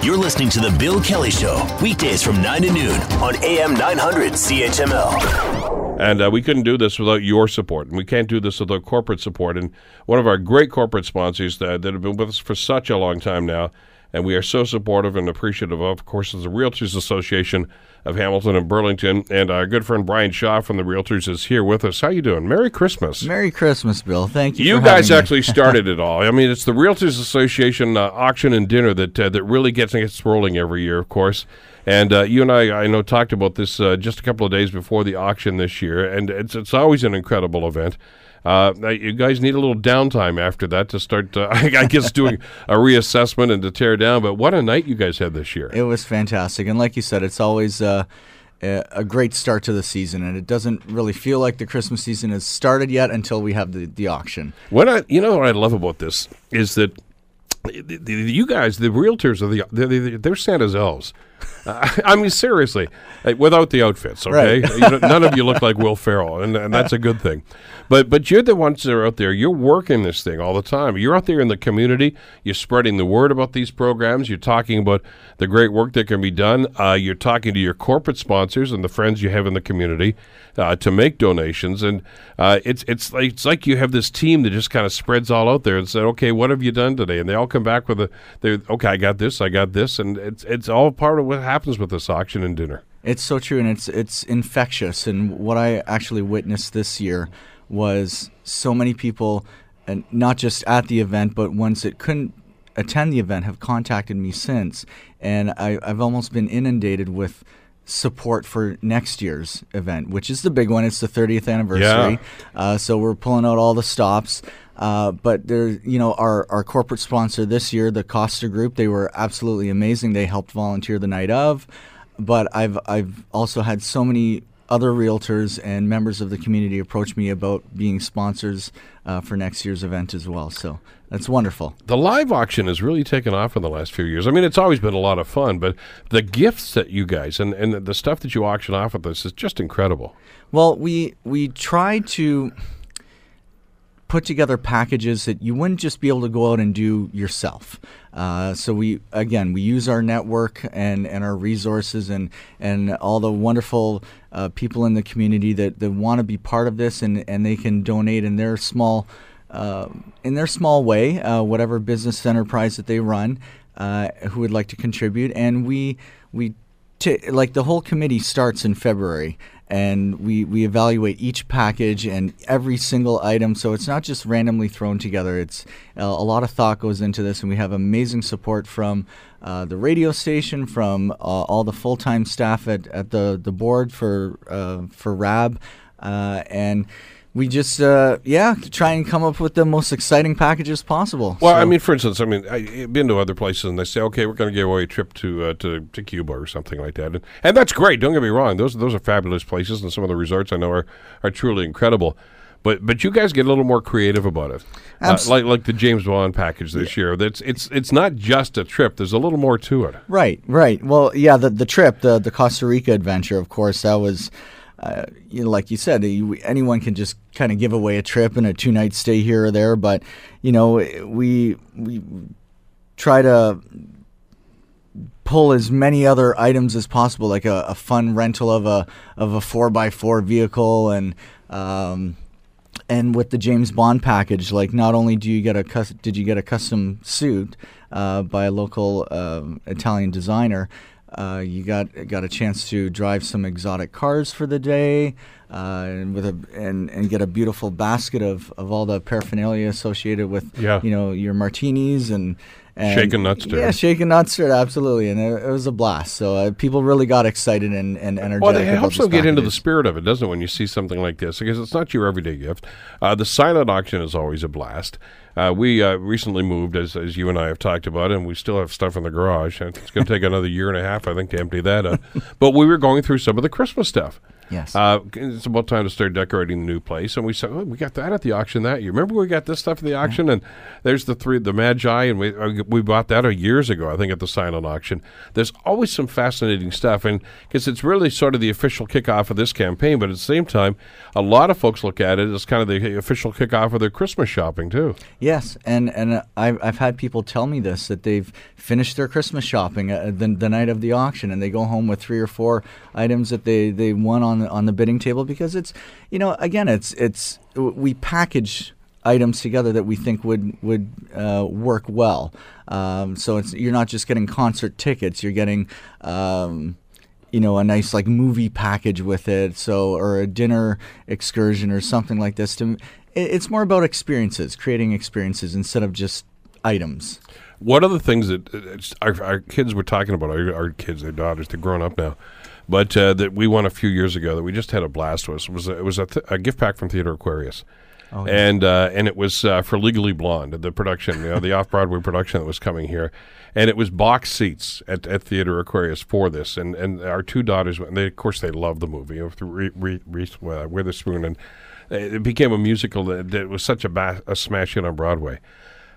You're listening to The Bill Kelly Show, weekdays from 9 to noon on AM 900 CHML. And uh, we couldn't do this without your support, and we can't do this without corporate support. And one of our great corporate sponsors that, that have been with us for such a long time now, and we are so supportive and appreciative of, of course, is the Realtors Association of Hamilton and Burlington. And our good friend Brian Shaw from the Realtors is here with us. How you doing? Merry Christmas. Merry Christmas, Bill. Thank you. You for guys actually started it all. I mean, it's the Realtors Association uh, auction and dinner that uh, that really gets gets rolling every year, of course. And uh, you and I, I know, talked about this uh, just a couple of days before the auction this year, and it's it's always an incredible event. Uh, you guys need a little downtime after that to start, uh, I guess, doing a reassessment and to tear down. But what a night you guys had this year! It was fantastic, and like you said, it's always uh, a a great start to the season, and it doesn't really feel like the Christmas season has started yet until we have the, the auction. What I, you know, what I love about this is that you guys, the realtors, are the they're, they're Santa's elves. Uh, I mean, seriously, without the outfits, okay? Right. you know, none of you look like Will Ferrell, and, and that's a good thing. But but you're the ones that are out there. You're working this thing all the time. You're out there in the community. You're spreading the word about these programs. You're talking about the great work that can be done. Uh, you're talking to your corporate sponsors and the friends you have in the community uh, to make donations. And uh, it's it's like it's like you have this team that just kind of spreads all out there and said, okay, what have you done today? And they all come back with a, they okay, I got this, I got this, and it's it's all part of what happens with this auction and dinner. It's so true, and it's it's infectious. And what I actually witnessed this year was so many people, and not just at the event, but ones that couldn't attend the event, have contacted me since, and I, I've almost been inundated with support for next year's event, which is the big one. It's the 30th anniversary, uh, so we're pulling out all the stops. Uh, but there, you know, our, our corporate sponsor this year, the Costa Group, they were absolutely amazing. They helped volunteer the night of, but I've I've also had so many other realtors and members of the community approach me about being sponsors uh, for next year's event as well. So that's wonderful. The live auction has really taken off in the last few years. I mean, it's always been a lot of fun, but the gifts that you guys and, and the stuff that you auction off with this is just incredible. Well, we we try to put together packages that you wouldn't just be able to go out and do yourself. Uh, so we again we use our network and, and our resources and and all the wonderful uh, people in the community that, that want to be part of this and, and they can donate in their small in their small way uh, whatever business enterprise that they run uh, who would like to contribute and we we like the whole committee starts in February and we, we evaluate each package and every single item. So it's not just randomly thrown together. It's uh, a lot of thought goes into this, and we have amazing support from uh, the radio station, from uh, all the full time staff at, at the, the board for uh, for RAB, and we just uh, yeah try and come up with the most exciting packages possible. Well, I mean, for instance, I mean, I've been to other places and they say, okay, we're going to give away a trip to, uh, to to Cuba or something like that, and, and that's great. Don't get me wrong; those those are fabulous places, and some of the resorts I know are, are truly incredible. But but you guys get a little more creative about it, uh, like like the James Bond package this year. That's it's it's not just a trip. There's a little more to it. Right, right. Well, yeah, the the trip, the the Costa Rica adventure, of course, that was, uh, you know, like you said, you, anyone can just kind of give away a trip and a two night stay here or there, but you know, we we try to pull as many other items as possible, like a, a fun rental of a of a four x four vehicle and. Um, and with the James Bond package, like not only do you get a cus- did you get a custom suit uh, by a local um, Italian designer, uh, you got got a chance to drive some exotic cars for the day, uh, and with a and, and get a beautiful basket of, of all the paraphernalia associated with Yeah. you know your martinis and. And Shaken Not Stirred. Yeah, shaken stirred, absolutely, and it, it was a blast. So uh, people really got excited and, and energetic. Well, it helps them get into the spirit of it, doesn't it, when you see something like this? Because it's not your everyday gift. Uh, the silent auction is always a blast. Uh, we uh, recently moved, as, as you and I have talked about, and we still have stuff in the garage. It's going to take another year and a half, I think, to empty that out. but we were going through some of the Christmas stuff. Yes. Uh, it's about time to start decorating the new place, and we said, "Oh, we got that at the auction that year. Remember, we got this stuff at the auction, and there's the three, the Magi, and we uh, we bought that years ago, I think, at the silent auction. There's always some fascinating stuff, and because it's really sort of the official kickoff of this campaign, but at the same time, a lot of folks look at it as kind of the official kickoff of their Christmas shopping too. Yes, and and uh, I've I've had people tell me this that they've finished their Christmas shopping uh, the, the night of the auction, and they go home with three or four items that they, they won on on the bidding table because it's you know again it's it's we package items together that we think would would uh, work well. Um, so it's you're not just getting concert tickets, you're getting. Um, you know, a nice like movie package with it, so or a dinner excursion or something like this. To it's more about experiences, creating experiences instead of just items. One of the things that uh, our, our kids were talking about, our, our kids, their daughters, they're grown up now, but uh, that we won a few years ago that we just had a blast with was a, it was a, th- a gift pack from Theatre Aquarius. And uh, and it was uh, for Legally Blonde, the production, you know, the off Broadway production that was coming here, and it was box seats at, at Theatre Aquarius for this, and, and our two daughters, went- they of course they loved the movie, know, through Re- Re- Reese uh, Witherspoon, and it became a musical that, that was such a, ba- a smash hit on Broadway.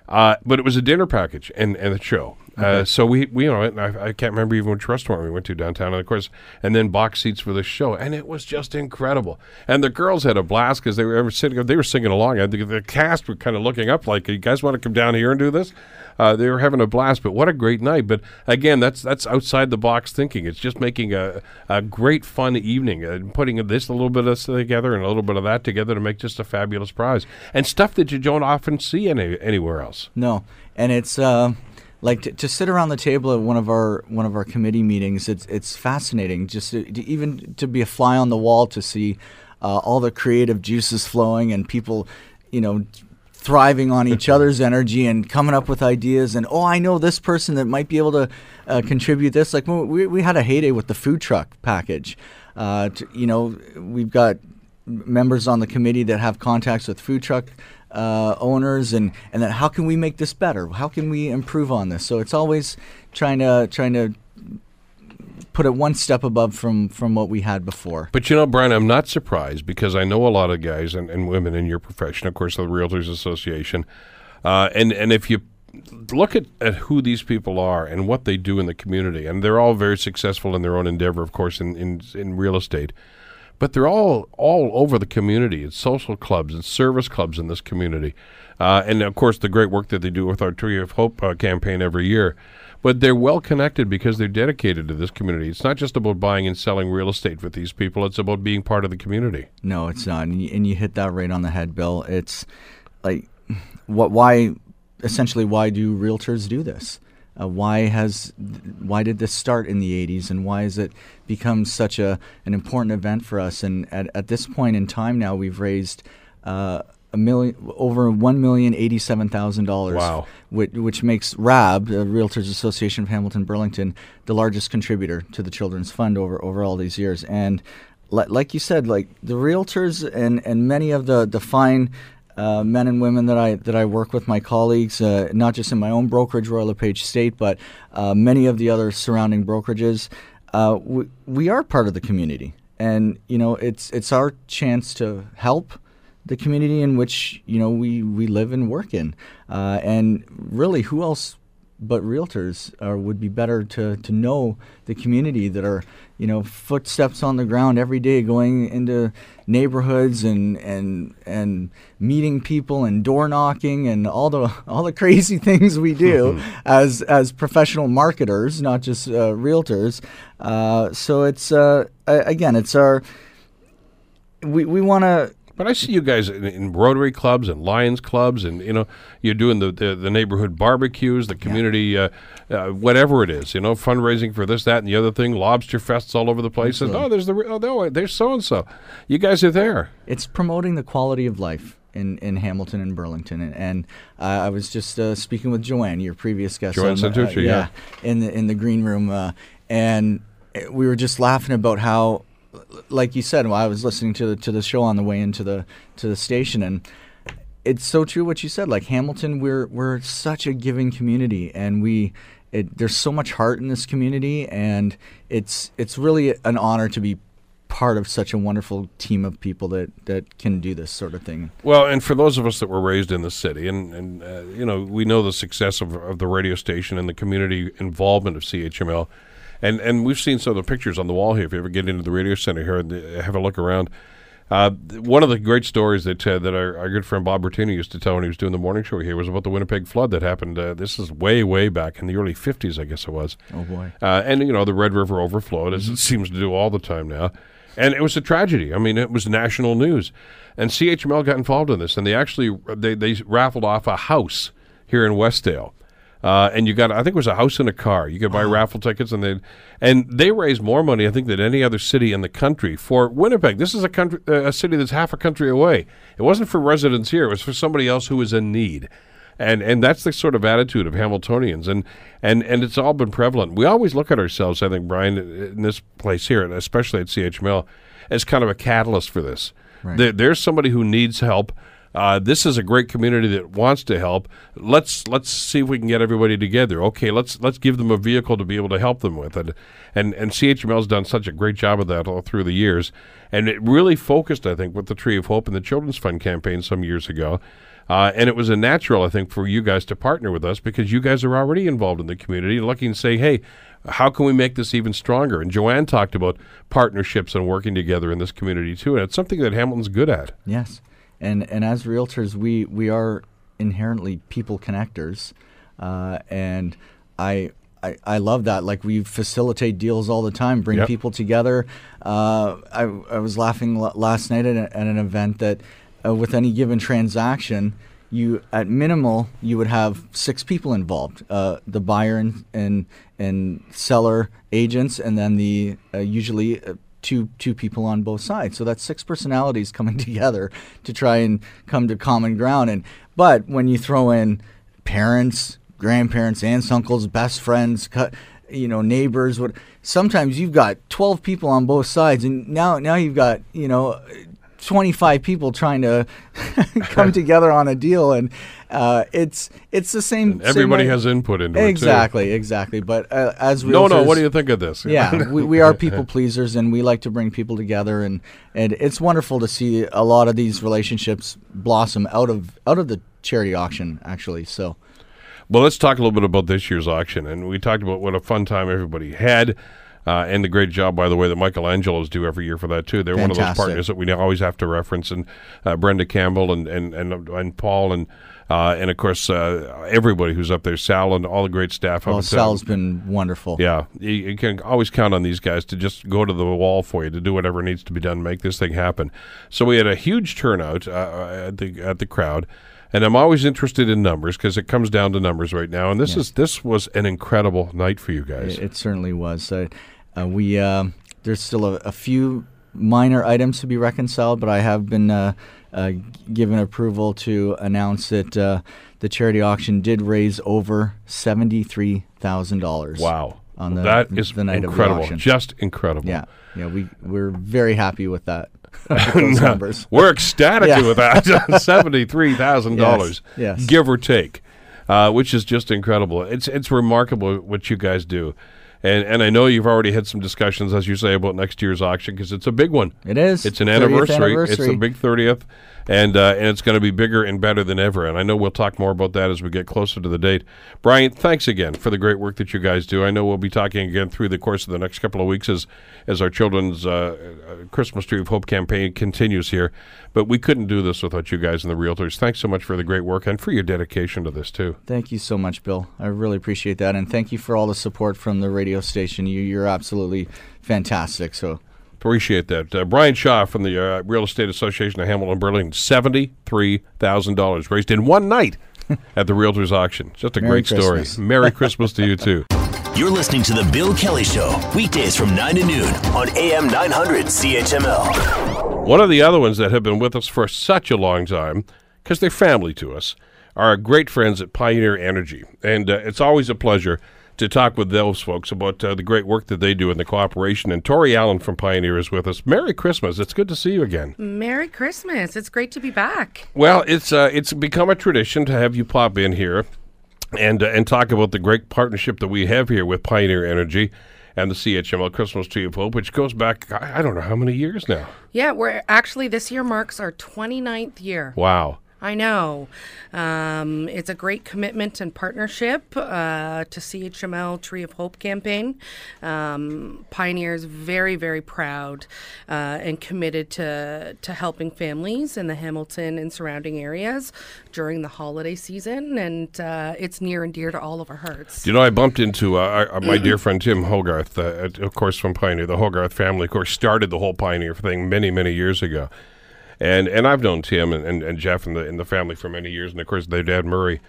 Uh, but it was a dinner package and, and a show. Uh, so we, we, you know, and I, I can't remember even which restaurant we went to downtown, and of course, and then box seats for the show, and it was just incredible. And the girls had a blast because they were ever sitting, they were singing along. And the, the cast were kind of looking up, like, "You guys want to come down here and do this?" Uh, they were having a blast. But what a great night! But again, that's that's outside the box thinking. It's just making a, a great fun evening and putting this a little bit of this together and a little bit of that together to make just a fabulous prize and stuff that you don't often see any, anywhere else. No, and it's uh, like to, to sit around the table at one of our one of our committee meetings. It's it's fascinating just to, to even to be a fly on the wall to see uh, all the creative juices flowing and people, you know. Thriving on each other's energy and coming up with ideas, and oh, I know this person that might be able to uh, contribute this. Like we, we had a heyday with the food truck package. Uh, to, you know, we've got members on the committee that have contacts with food truck uh, owners and and then how can we make this better how can we improve on this so it's always trying to trying to put it one step above from from what we had before But you know, Brian, I'm not surprised because I know a lot of guys and, and women in your profession, of course, the Realtors Association. Uh, and, and if you look at, at who these people are and what they do in the community, and they're all very successful in their own endeavor, of course, in, in, in real estate. But they're all all over the community. It's social clubs, it's service clubs in this community, uh, and of course the great work that they do with our Tree of Hope uh, campaign every year. But they're well connected because they're dedicated to this community. It's not just about buying and selling real estate with these people. It's about being part of the community. no it's not and you, and you hit that right on the head bill it's like what why essentially why do realtors do this Uh, why has why did this start in the 80s and why has it become such a an important event for us? And at, at this point in time now, we've raised uh, a million over one million eighty seven thousand dollars. Wow. Which, which makes RAB, the Realtors Association of Hamilton Burlington, the largest contributor to the Children's Fund over over all these years. And li- like you said, like the realtors and, and many of the the fine uh, men and women that I that I work with, my colleagues, uh, not just in my own brokerage, Royal LePage State, but uh, many of the other surrounding brokerages. Uh, we, we are part of the community, and you know it's it's our chance to help the community in which you know we, we live and work in, uh, and really, who else but realtors uh, would be better to, to know the community that are you know footsteps on the ground every day going into neighborhoods and and and meeting people and door knocking and all the all the crazy things we do as as professional marketers not just uh, realtors. Uh, so it's uh, again it's our we, we want to But I see you guys in, in Rotary clubs and Lions clubs, and you know you're doing the the, the neighborhood barbecues, the community, uh, uh, whatever it is, you know, fundraising for this, that, and the other thing. Lobster fests all over the place. And, oh, there's the oh, no, there's so and so. You guys are there. it's promoting the quality of life in, in Hamilton and Burlington. And, and uh, I was just uh, speaking with Joanne, your previous guest. Joanne the- Santucci, yeah. in the in the green room, uh, and uh, we were just laughing about how, like you said, while I was listening to the to the show on the way into the to the station, and it's so true what you said. Like Hamilton, we're we're such a giving community, and we. It, there's so much heart in this community, and it's it's really an honor to be part of such a wonderful team of people that, that can do this sort of thing. Well, and for those of us that were raised in the city, and, and uh, you know, we know the success of, of the radio station and the community involvement of CHML. And, and we've seen some of the pictures on the wall here. If you ever get into the radio center here and uh, have a look around, uh, one of the great stories that uh, that our, our good friend Bob Bratina used to tell when he was doing the morning show here was about the Winnipeg flood that happened. Uh, this is way, way back in the early 50s, I guess it was. Oh boy. Uh, and you know the Red River overflowed, as Mm-hmm. it seems to do all the time now, and it was a tragedy. I mean, it was national news, and CHML got involved in this, and they actually they they raffled off a house here in Westdale. Uh, and you got, I think it was a house and a car. You could buy raffle tickets, and they, and they raised more money, I think, than any other city in the country for Winnipeg. This is a country, uh, a city that's half a country away. It wasn't for residents here; it was for somebody else who was in need and and that's the sort of attitude of Hamiltonians, and and and it's all been prevalent. We always look at ourselves, I think, Brian, in this place here, and especially at CHML, as kind of a catalyst for this. There, there's somebody who needs help. Uh, this is a great community that wants to help. Let's let's see if we can get everybody together. Okay, let's let's give them a vehicle to be able to help them with it. And and CHML's done such a great job of that all through the years, and it really focused, I think, with the Tree of Hope and the Children's Fund campaign some years ago. Uh, and it was a natural, I think, for you guys to partner with us because you guys are already involved in the community, looking to say, hey, how can we make this even stronger? And Joanne talked about partnerships and working together in this community too, and it's something that Hamilton's good at. Yes, and and as realtors, we we are inherently people connectors, uh, and I. I, I love that. Like we facilitate deals all the time, bring Yep. people together. Uh, I, I was laughing l- last night at, a, at an event that, uh, with any given transaction, you at minimal you would have six people involved: uh, the buyer and, and and seller agents, and then the uh, usually uh, two two people on both sides. So that's six personalities coming together to try and come to common ground. And but when you throw in parents, grandparents, aunts, uncles, best friends, you know, neighbors, what sometimes you've got 12 people on both sides and now now you've got, you know, 25 people trying to come together on a deal and uh, it's it's the same And everybody same has input into it too. exactly exactly but uh, as realtors, No, no. What do you think of this? yeah, we, we are people pleasers, and we like to bring people together, and and it's wonderful to see a lot of these relationships blossom out of out of the charity auction, actually. So Well, let's talk a little bit about this year's auction. And we talked about what a fun time everybody had. Uh, and the great job, by the way, that Michelangelo's do every year for that too. They're one of those partners that we always have to reference, and uh, Brenda Campbell and and and, and Paul and uh, and of course uh, everybody who's up there, Sal and all the great staff. well, uh, Sal's been wonderful. yeah, you, you can always count on these guys to just go to the wall for you to do whatever needs to be done, to make this thing happen. So we had a huge turnout uh, at the at the crowd, And I'm always interested in numbers because it comes down to numbers right now. And this is this was an incredible night for you guys. It, it certainly was. Uh, uh, we um there's still a, a few minor items to be reconciled, but I have been uh, uh, given approval to announce that uh, the charity auction did raise over seventy three thousand dollars. wow, On the, that is the night incredible, of the auction. just incredible. yeah, yeah, we we're very happy with that. with those numbers. We're ecstatic Yeah. with that. Seventy-three thousand dollars, yes. give or take, uh, which is just incredible. It's it's remarkable what you guys do, and and I know you've already had some discussions, as you say, about next year's auction because it's a big one. It is. It's an 30th anniversary. It's the anniversary. big thirtieth, and uh, and it's going to be bigger and better than ever. And I know we'll talk more about that as we get closer to the date. Brian, thanks again for the great work that you guys do. I know we'll be talking again through the course of the next couple of weeks as as our children's uh, uh, Christmas Tree of Hope campaign continues here. But we couldn't do this without you guys and the realtors. Thanks so much for the great work and for your dedication to this too. Thank you so much, Bill. I really appreciate that, and thank you for all the support from the radio station. You, you're absolutely fantastic. So Appreciate that. Uh, Brian Shaw from the uh, Real Estate Association of Hamilton Burlington, $73,000 raised in one night at the Realtors auction. Just a Merry great story. Christmas. Merry Christmas to you, too. You're listening to The Bill Kelly Show, weekdays from 9 to noon on AM 900 CHML. One of the other ones that have been with us for such a long time, because they're family to us, are our great friends at Pioneer Energy. And uh, it's always a pleasure to talk with those folks about uh, the great work that they do in the cooperation. And Tori Allen from Pioneer is with us. Merry Christmas. It's good to see you again. Merry Christmas. It's great to be back. Well, it's uh, it's become a tradition to have you pop in here and uh, and talk about the great partnership that we have here with Pioneer Energy and the CHML Christmas Tree of Hope, which goes back I, I don't know how many years now. Yeah, we're actually this year marks our 29th year. Wow. I know. Um, it's a great commitment and partnership uh, to CHML Tree of Hope campaign. Um, Pioneer is very, very proud uh, and committed to, to helping families in the Hamilton and surrounding areas during the holiday season, and uh, it's near and dear to all of our hearts. You know, I bumped into uh, uh, my dear friend Tim Hogarth, uh, of course, from Pioneer. The Hogarth family, of course, started the whole Pioneer thing many, many years ago. And and I've known Tim and, and, and Jeff and the, and the family for many years. And, of course, their dad, Murray,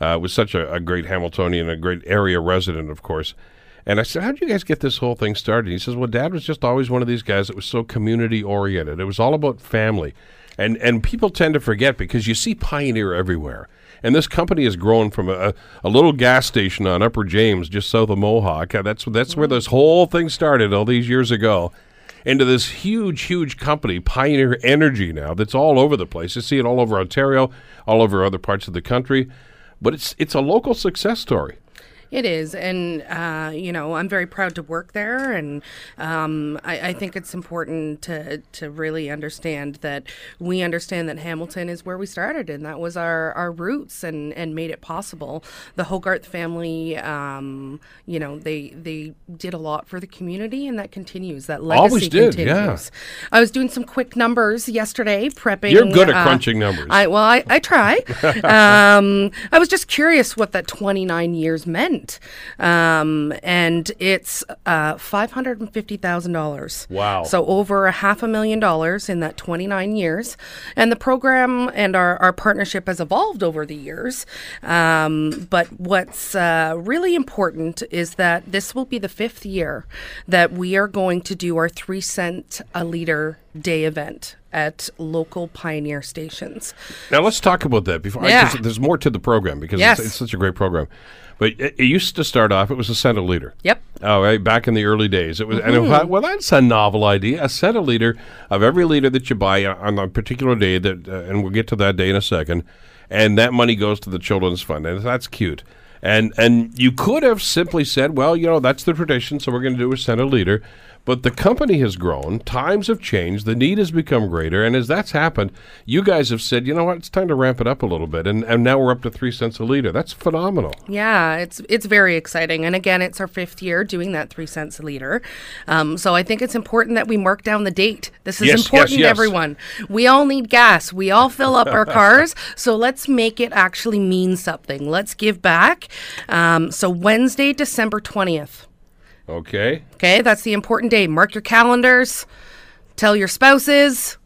uh, was such a, a great Hamiltonian, a great area resident, of course. And I said, How did you guys get this whole thing started? He says, Well, Dad was just always one of these guys that was so community oriented. It was all about family. And, and people tend to forget because you see Pioneer everywhere. And this company has grown from a, a little gas station on Upper James, just south of Mohawk. That's that's where this whole thing started all these years ago, into this huge, huge company, Pioneer Energy. Now that's all over the place. You see it all over Ontario, all over other parts of the country, but it's it's a local success story. It is, and uh, you know, I'm very proud to work there, and um, I, I think it's important to to really understand that we understand that Hamilton is where we started, and that was our, our roots, and, and made it possible. The Hogarth family, um, you know, they they did a lot for the community, and that continues. That legacy Always did, yeah. I was doing some quick numbers yesterday, prepping. You're good at uh, crunching numbers. I well, I, I try. um, I was just curious what that 29 years meant, um, and it's uh, five hundred and fifty thousand dollars. Wow. So over a half a million dollars in that 29 years, and the program and our, our partnership has evolved over the years. Um, but what's uh, really important is that this will be the fifth year that we are going to do our three cent a liter day event at local pioneer stations. Now let's talk about that before. I- there's more to the program because Yes. it's, it's such a great program. But it, it used to start off. It was a cent a liter. Yep. Oh, right, back in the early days, it was. And Mm-hmm. I thought, well, that's a novel idea. A cent a liter of every liter that you buy on a particular day. That, uh, and we'll get to that day in a second. And that money goes to the children's fund, and that's cute. And and you could have simply said, well, you know, that's the tradition, so we're going to do a cent a liter. But the company has grown, times have changed, the need has become greater, and as that's happened, you guys have said, you know what, it's time to ramp it up a little bit, and, and now we're up to three cents a liter. That's phenomenal. Yeah, it's it's very exciting, and again, it's our fifth year doing that three cents a liter. Um, so I think it's important that we mark down the date. This is Yes, yes, important, yes. everyone. We all need gas. We all fill up our cars. So let's make it actually mean something. Let's give back. Um, so Wednesday, December twentieth. Okay. Okay, that's the important day. Mark your calendars. Tell your spouses.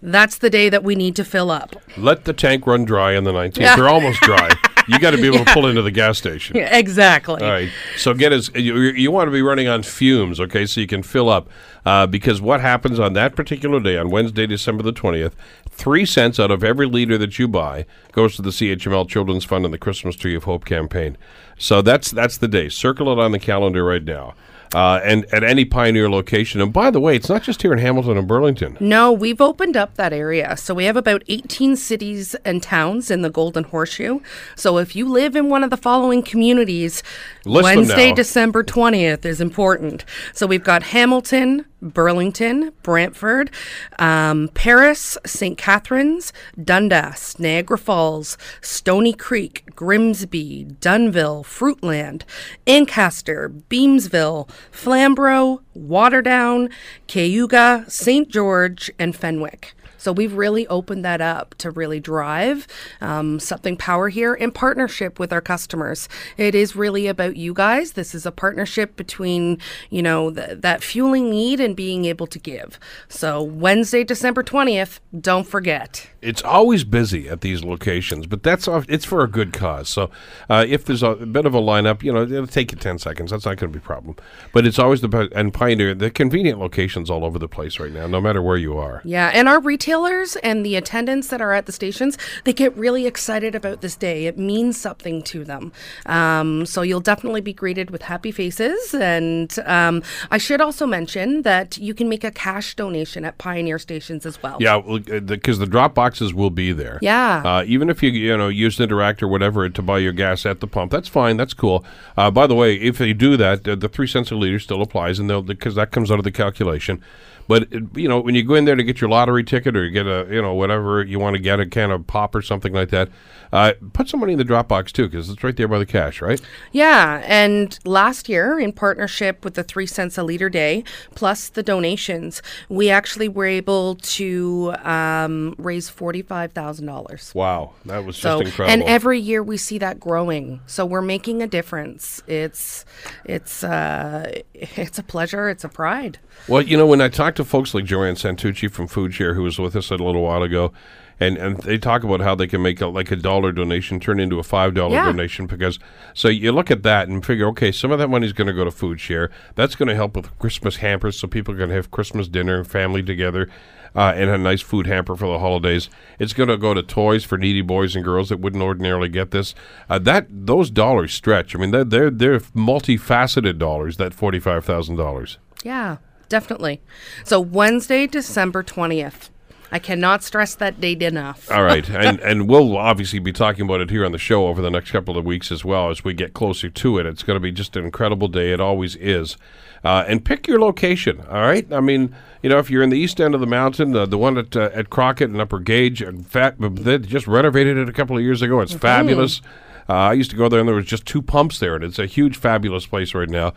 That's the day that we need to fill up. Let the tank run dry on the 19th. Yeah. They're almost dry. you got to be able to pull into the gas station. Yeah, exactly. All right. So get as you, you want to be running on fumes, okay, so you can fill up. Uh, because what happens on that particular day, on Wednesday, December the twentieth, three cents out of every liter that you buy goes to the CHML Children's Fund and the Christmas Tree of Hope campaign. So that's that's the day. Circle it on the calendar right now. Uh, and at any Pioneer location. And by the way, it's not just here in Hamilton and Burlington. No, we've opened up that area. So we have about 18 cities and towns in the Golden Horseshoe. So if you live in one of the following communities, List Wednesday. December 20th is important. So we've got Hamilton, Burlington, Brantford, um, Paris, St. Catharines, Dundas, Niagara Falls, Stoney Creek, Grimsby, Dunnville, Fruitland, Ancaster, Beamsville, Flamborough, Waterdown, Cayuga, St. George, and Fenwick. So we've really opened that up to really drive um, something power here in partnership with our customers. It is really about you guys. This is a partnership between you know th- that fueling need and being able to give. So Wednesday, December twentieth, don't forget. It's always busy at these locations, but that's off, it's for a good cause. So uh, if there's a, bit of a lineup, you know, it'll take you ten seconds. That's not going to be a problem. But it's always the and Pioneer the convenient locations all over the place right now, no matter where you are. Yeah, and our retailers and the attendants that are at the stations, they get really excited about this day. It means something to them. Um, so you'll definitely be greeted with happy faces. And um, I should also mention that you can make a cash donation at Pioneer stations as well. Yeah, because the drop boxes will be there. Yeah. Uh, even if you you know use Interac or whatever to buy your gas at the pump, that's fine. That's cool. Uh, by the way, if they do that, the three cents a liter still applies, and they'll because that comes out of the calculation. But it, you know, when you go in there to get your lottery ticket or get a you know whatever you want to get a can of pop or something like that, uh, put some money in the drop box too, because it's right there by the cash, right? Yeah, and last year, in partnership with the three cents a liter day plus the donations, we actually were able to um, raise forty-five thousand dollars. Wow, that was just incredible. and every year we see that growing. So we're making a difference. It's, it's, uh, it's a pleasure. It's a pride. Well, you know, when I talk to folks like Joanne Santucci from Food Share, who was with us a little while ago, and, and they talk about how they can make a, like a dollar donation turn into a five dollar Yeah. donation because so you look at that and figure, okay, some of that money is going to go to Food Share. That's going to help with Christmas hampers, so people can have Christmas dinner, and family together. Uh, and a nice food hamper for the holidays. It's going to go to toys for needy boys and girls that wouldn't ordinarily get this. Uh, that those dollars stretch. I mean, they're they're, they're multifaceted dollars. That forty five thousand dollars. Yeah, definitely. So Wednesday, December 20th. I cannot stress that date enough. All right, and and we'll obviously be talking about it here on the show over the next couple of weeks as well as we get closer to it. It's going to be just an incredible day. It always is. Uh, and pick your location. All right, I mean, you know, if you're in the east end of the mountain, uh, the one at uh, at Crockett and Upper Gage, uh, fat, they just renovated it a couple of years ago. It's fabulous. Uh, I used to go there, and there was just two pumps there, and it's a huge, fabulous place right now.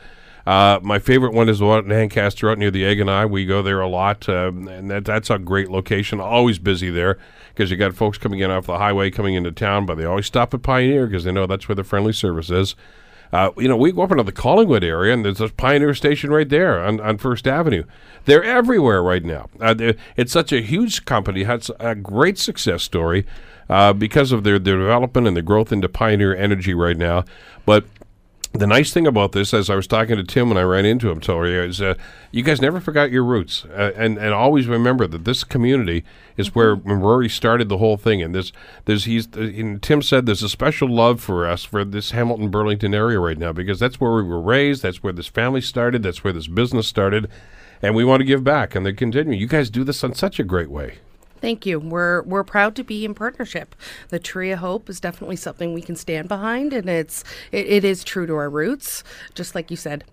Uh, my favorite one is the one in Ancaster, out near the Egg and I. We go there a lot, um, and that, that's a great location. Always busy there because you got folks coming in off the highway, coming into town, but they always stop at Pioneer because they know that's where the friendly service is. Uh, you know, we go up into the Collingwood area, and there's a Pioneer station right there on, on First Avenue. They're everywhere right now. Uh, it's such a huge company, has a great success story uh, because of their, their development and the growth into Pioneer Energy right now. But the nice thing about this, as I was talking to Tim when I ran into him, Tori, is uh, you guys never forgot your roots, uh, and and always remember that this community is where Rory started the whole thing. And this, there's he's uh, and Tim said there's a special love for us for this Hamilton Burlington area right now because that's where we were raised, that's where this family started, that's where this business started, and we want to give back and they continue. You guys do this in such a great way. Thank you. We're we're proud to be in partnership. The Tree of Hope is definitely something we can stand behind, and it's it, it is true to our roots, just like you said.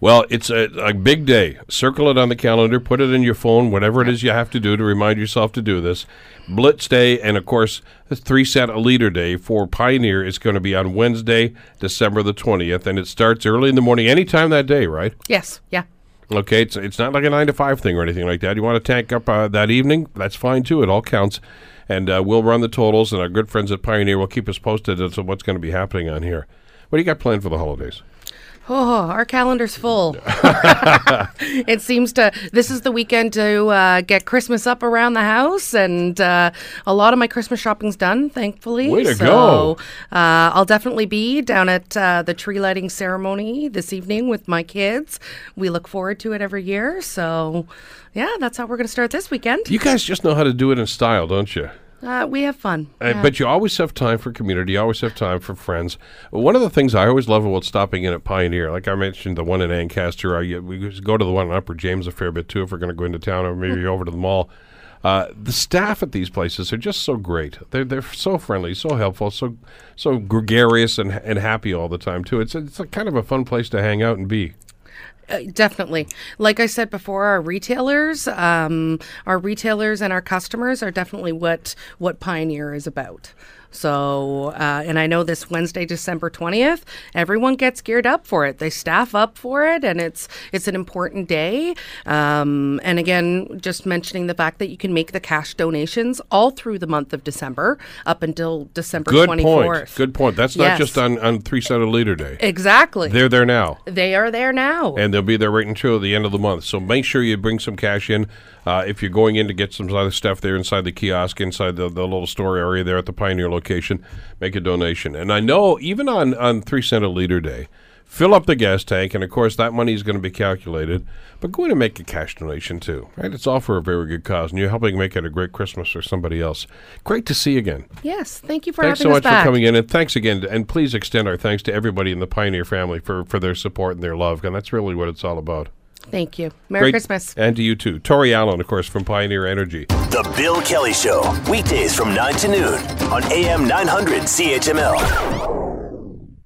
Well, it's a, a big day. Circle it on the calendar, put it in your phone, whatever it is you have to do to remind yourself to do this. Blitz Day, and of course, the three cent a liter day for Pioneer is going to be on Wednesday, December the 20th, and it starts early in the morning, anytime that day, right? Yes. Yeah. Okay, it's, it's not like a 9 to 5 thing or anything like that. You want to tank up uh, that evening? That's fine too. It all counts. And uh, we'll run the totals, and our good friends at Pioneer will keep us posted as to what's going to be happening on here. What do you got planned for the holidays? Oh, our calendar's full. it seems to. This is the weekend to uh, get Christmas up around the house, and uh, a lot of my Christmas shopping's done, thankfully. Way to so, go. Uh, I'll definitely be down at uh, the tree lighting ceremony this evening with my kids. We look forward to it every year. So, yeah, that's how we're going to start this weekend. You guys just know how to do it in style, don't you? Uh, we have fun. Uh, Yeah. But you always have time for community. You always have time for friends. One of the things I always love about stopping in at Pioneer, like I mentioned, the one in Ancaster, I, we go to the one in Upper James a fair bit too if we're going to go into town or maybe over to the mall. Uh, the staff at these places are just so great. They're they're so friendly, so helpful, so so gregarious and and happy all the time too. It's a, it's a kind of a fun place to hang out and be. Uh, definitely. Like I said before, our retailers, um, our retailers and our customers are definitely what what Pioneer is about. So, uh, and I know this Wednesday, December twentieth, everyone gets geared up for it. They staff up for it, and it's it's an important day. Um, and again, just mentioning the fact that you can make the cash donations all through the month of December up until December Good twenty point. Good point. That's not just on on three cent a liter day. Exactly. They're there now. they are there now. and they'll be there right until the end of the month. So make sure you bring some cash in. Uh, if you're going in to get some other stuff there inside the kiosk, inside the, the little store area there at the Pioneer location, make a donation. And I know even on, on 3 cent a liter day, fill up the gas tank, and of course that money is going to be calculated, but go in and make a cash donation too, right? It's all for a very good cause, and you're helping make it a great Christmas for somebody else. Great to see you again. yes. Thank you for Thanks so much back. for coming in, and thanks again. And please extend our thanks to everybody in the Pioneer family for, for their support and their love, and that's really what it's all about. Thank you. Merry Great- Christmas. And to you too. Tori Allen, of course, from Pioneer Energy. The Bill Kelly Show, weekdays from 9 to noon on AM 900 CHML.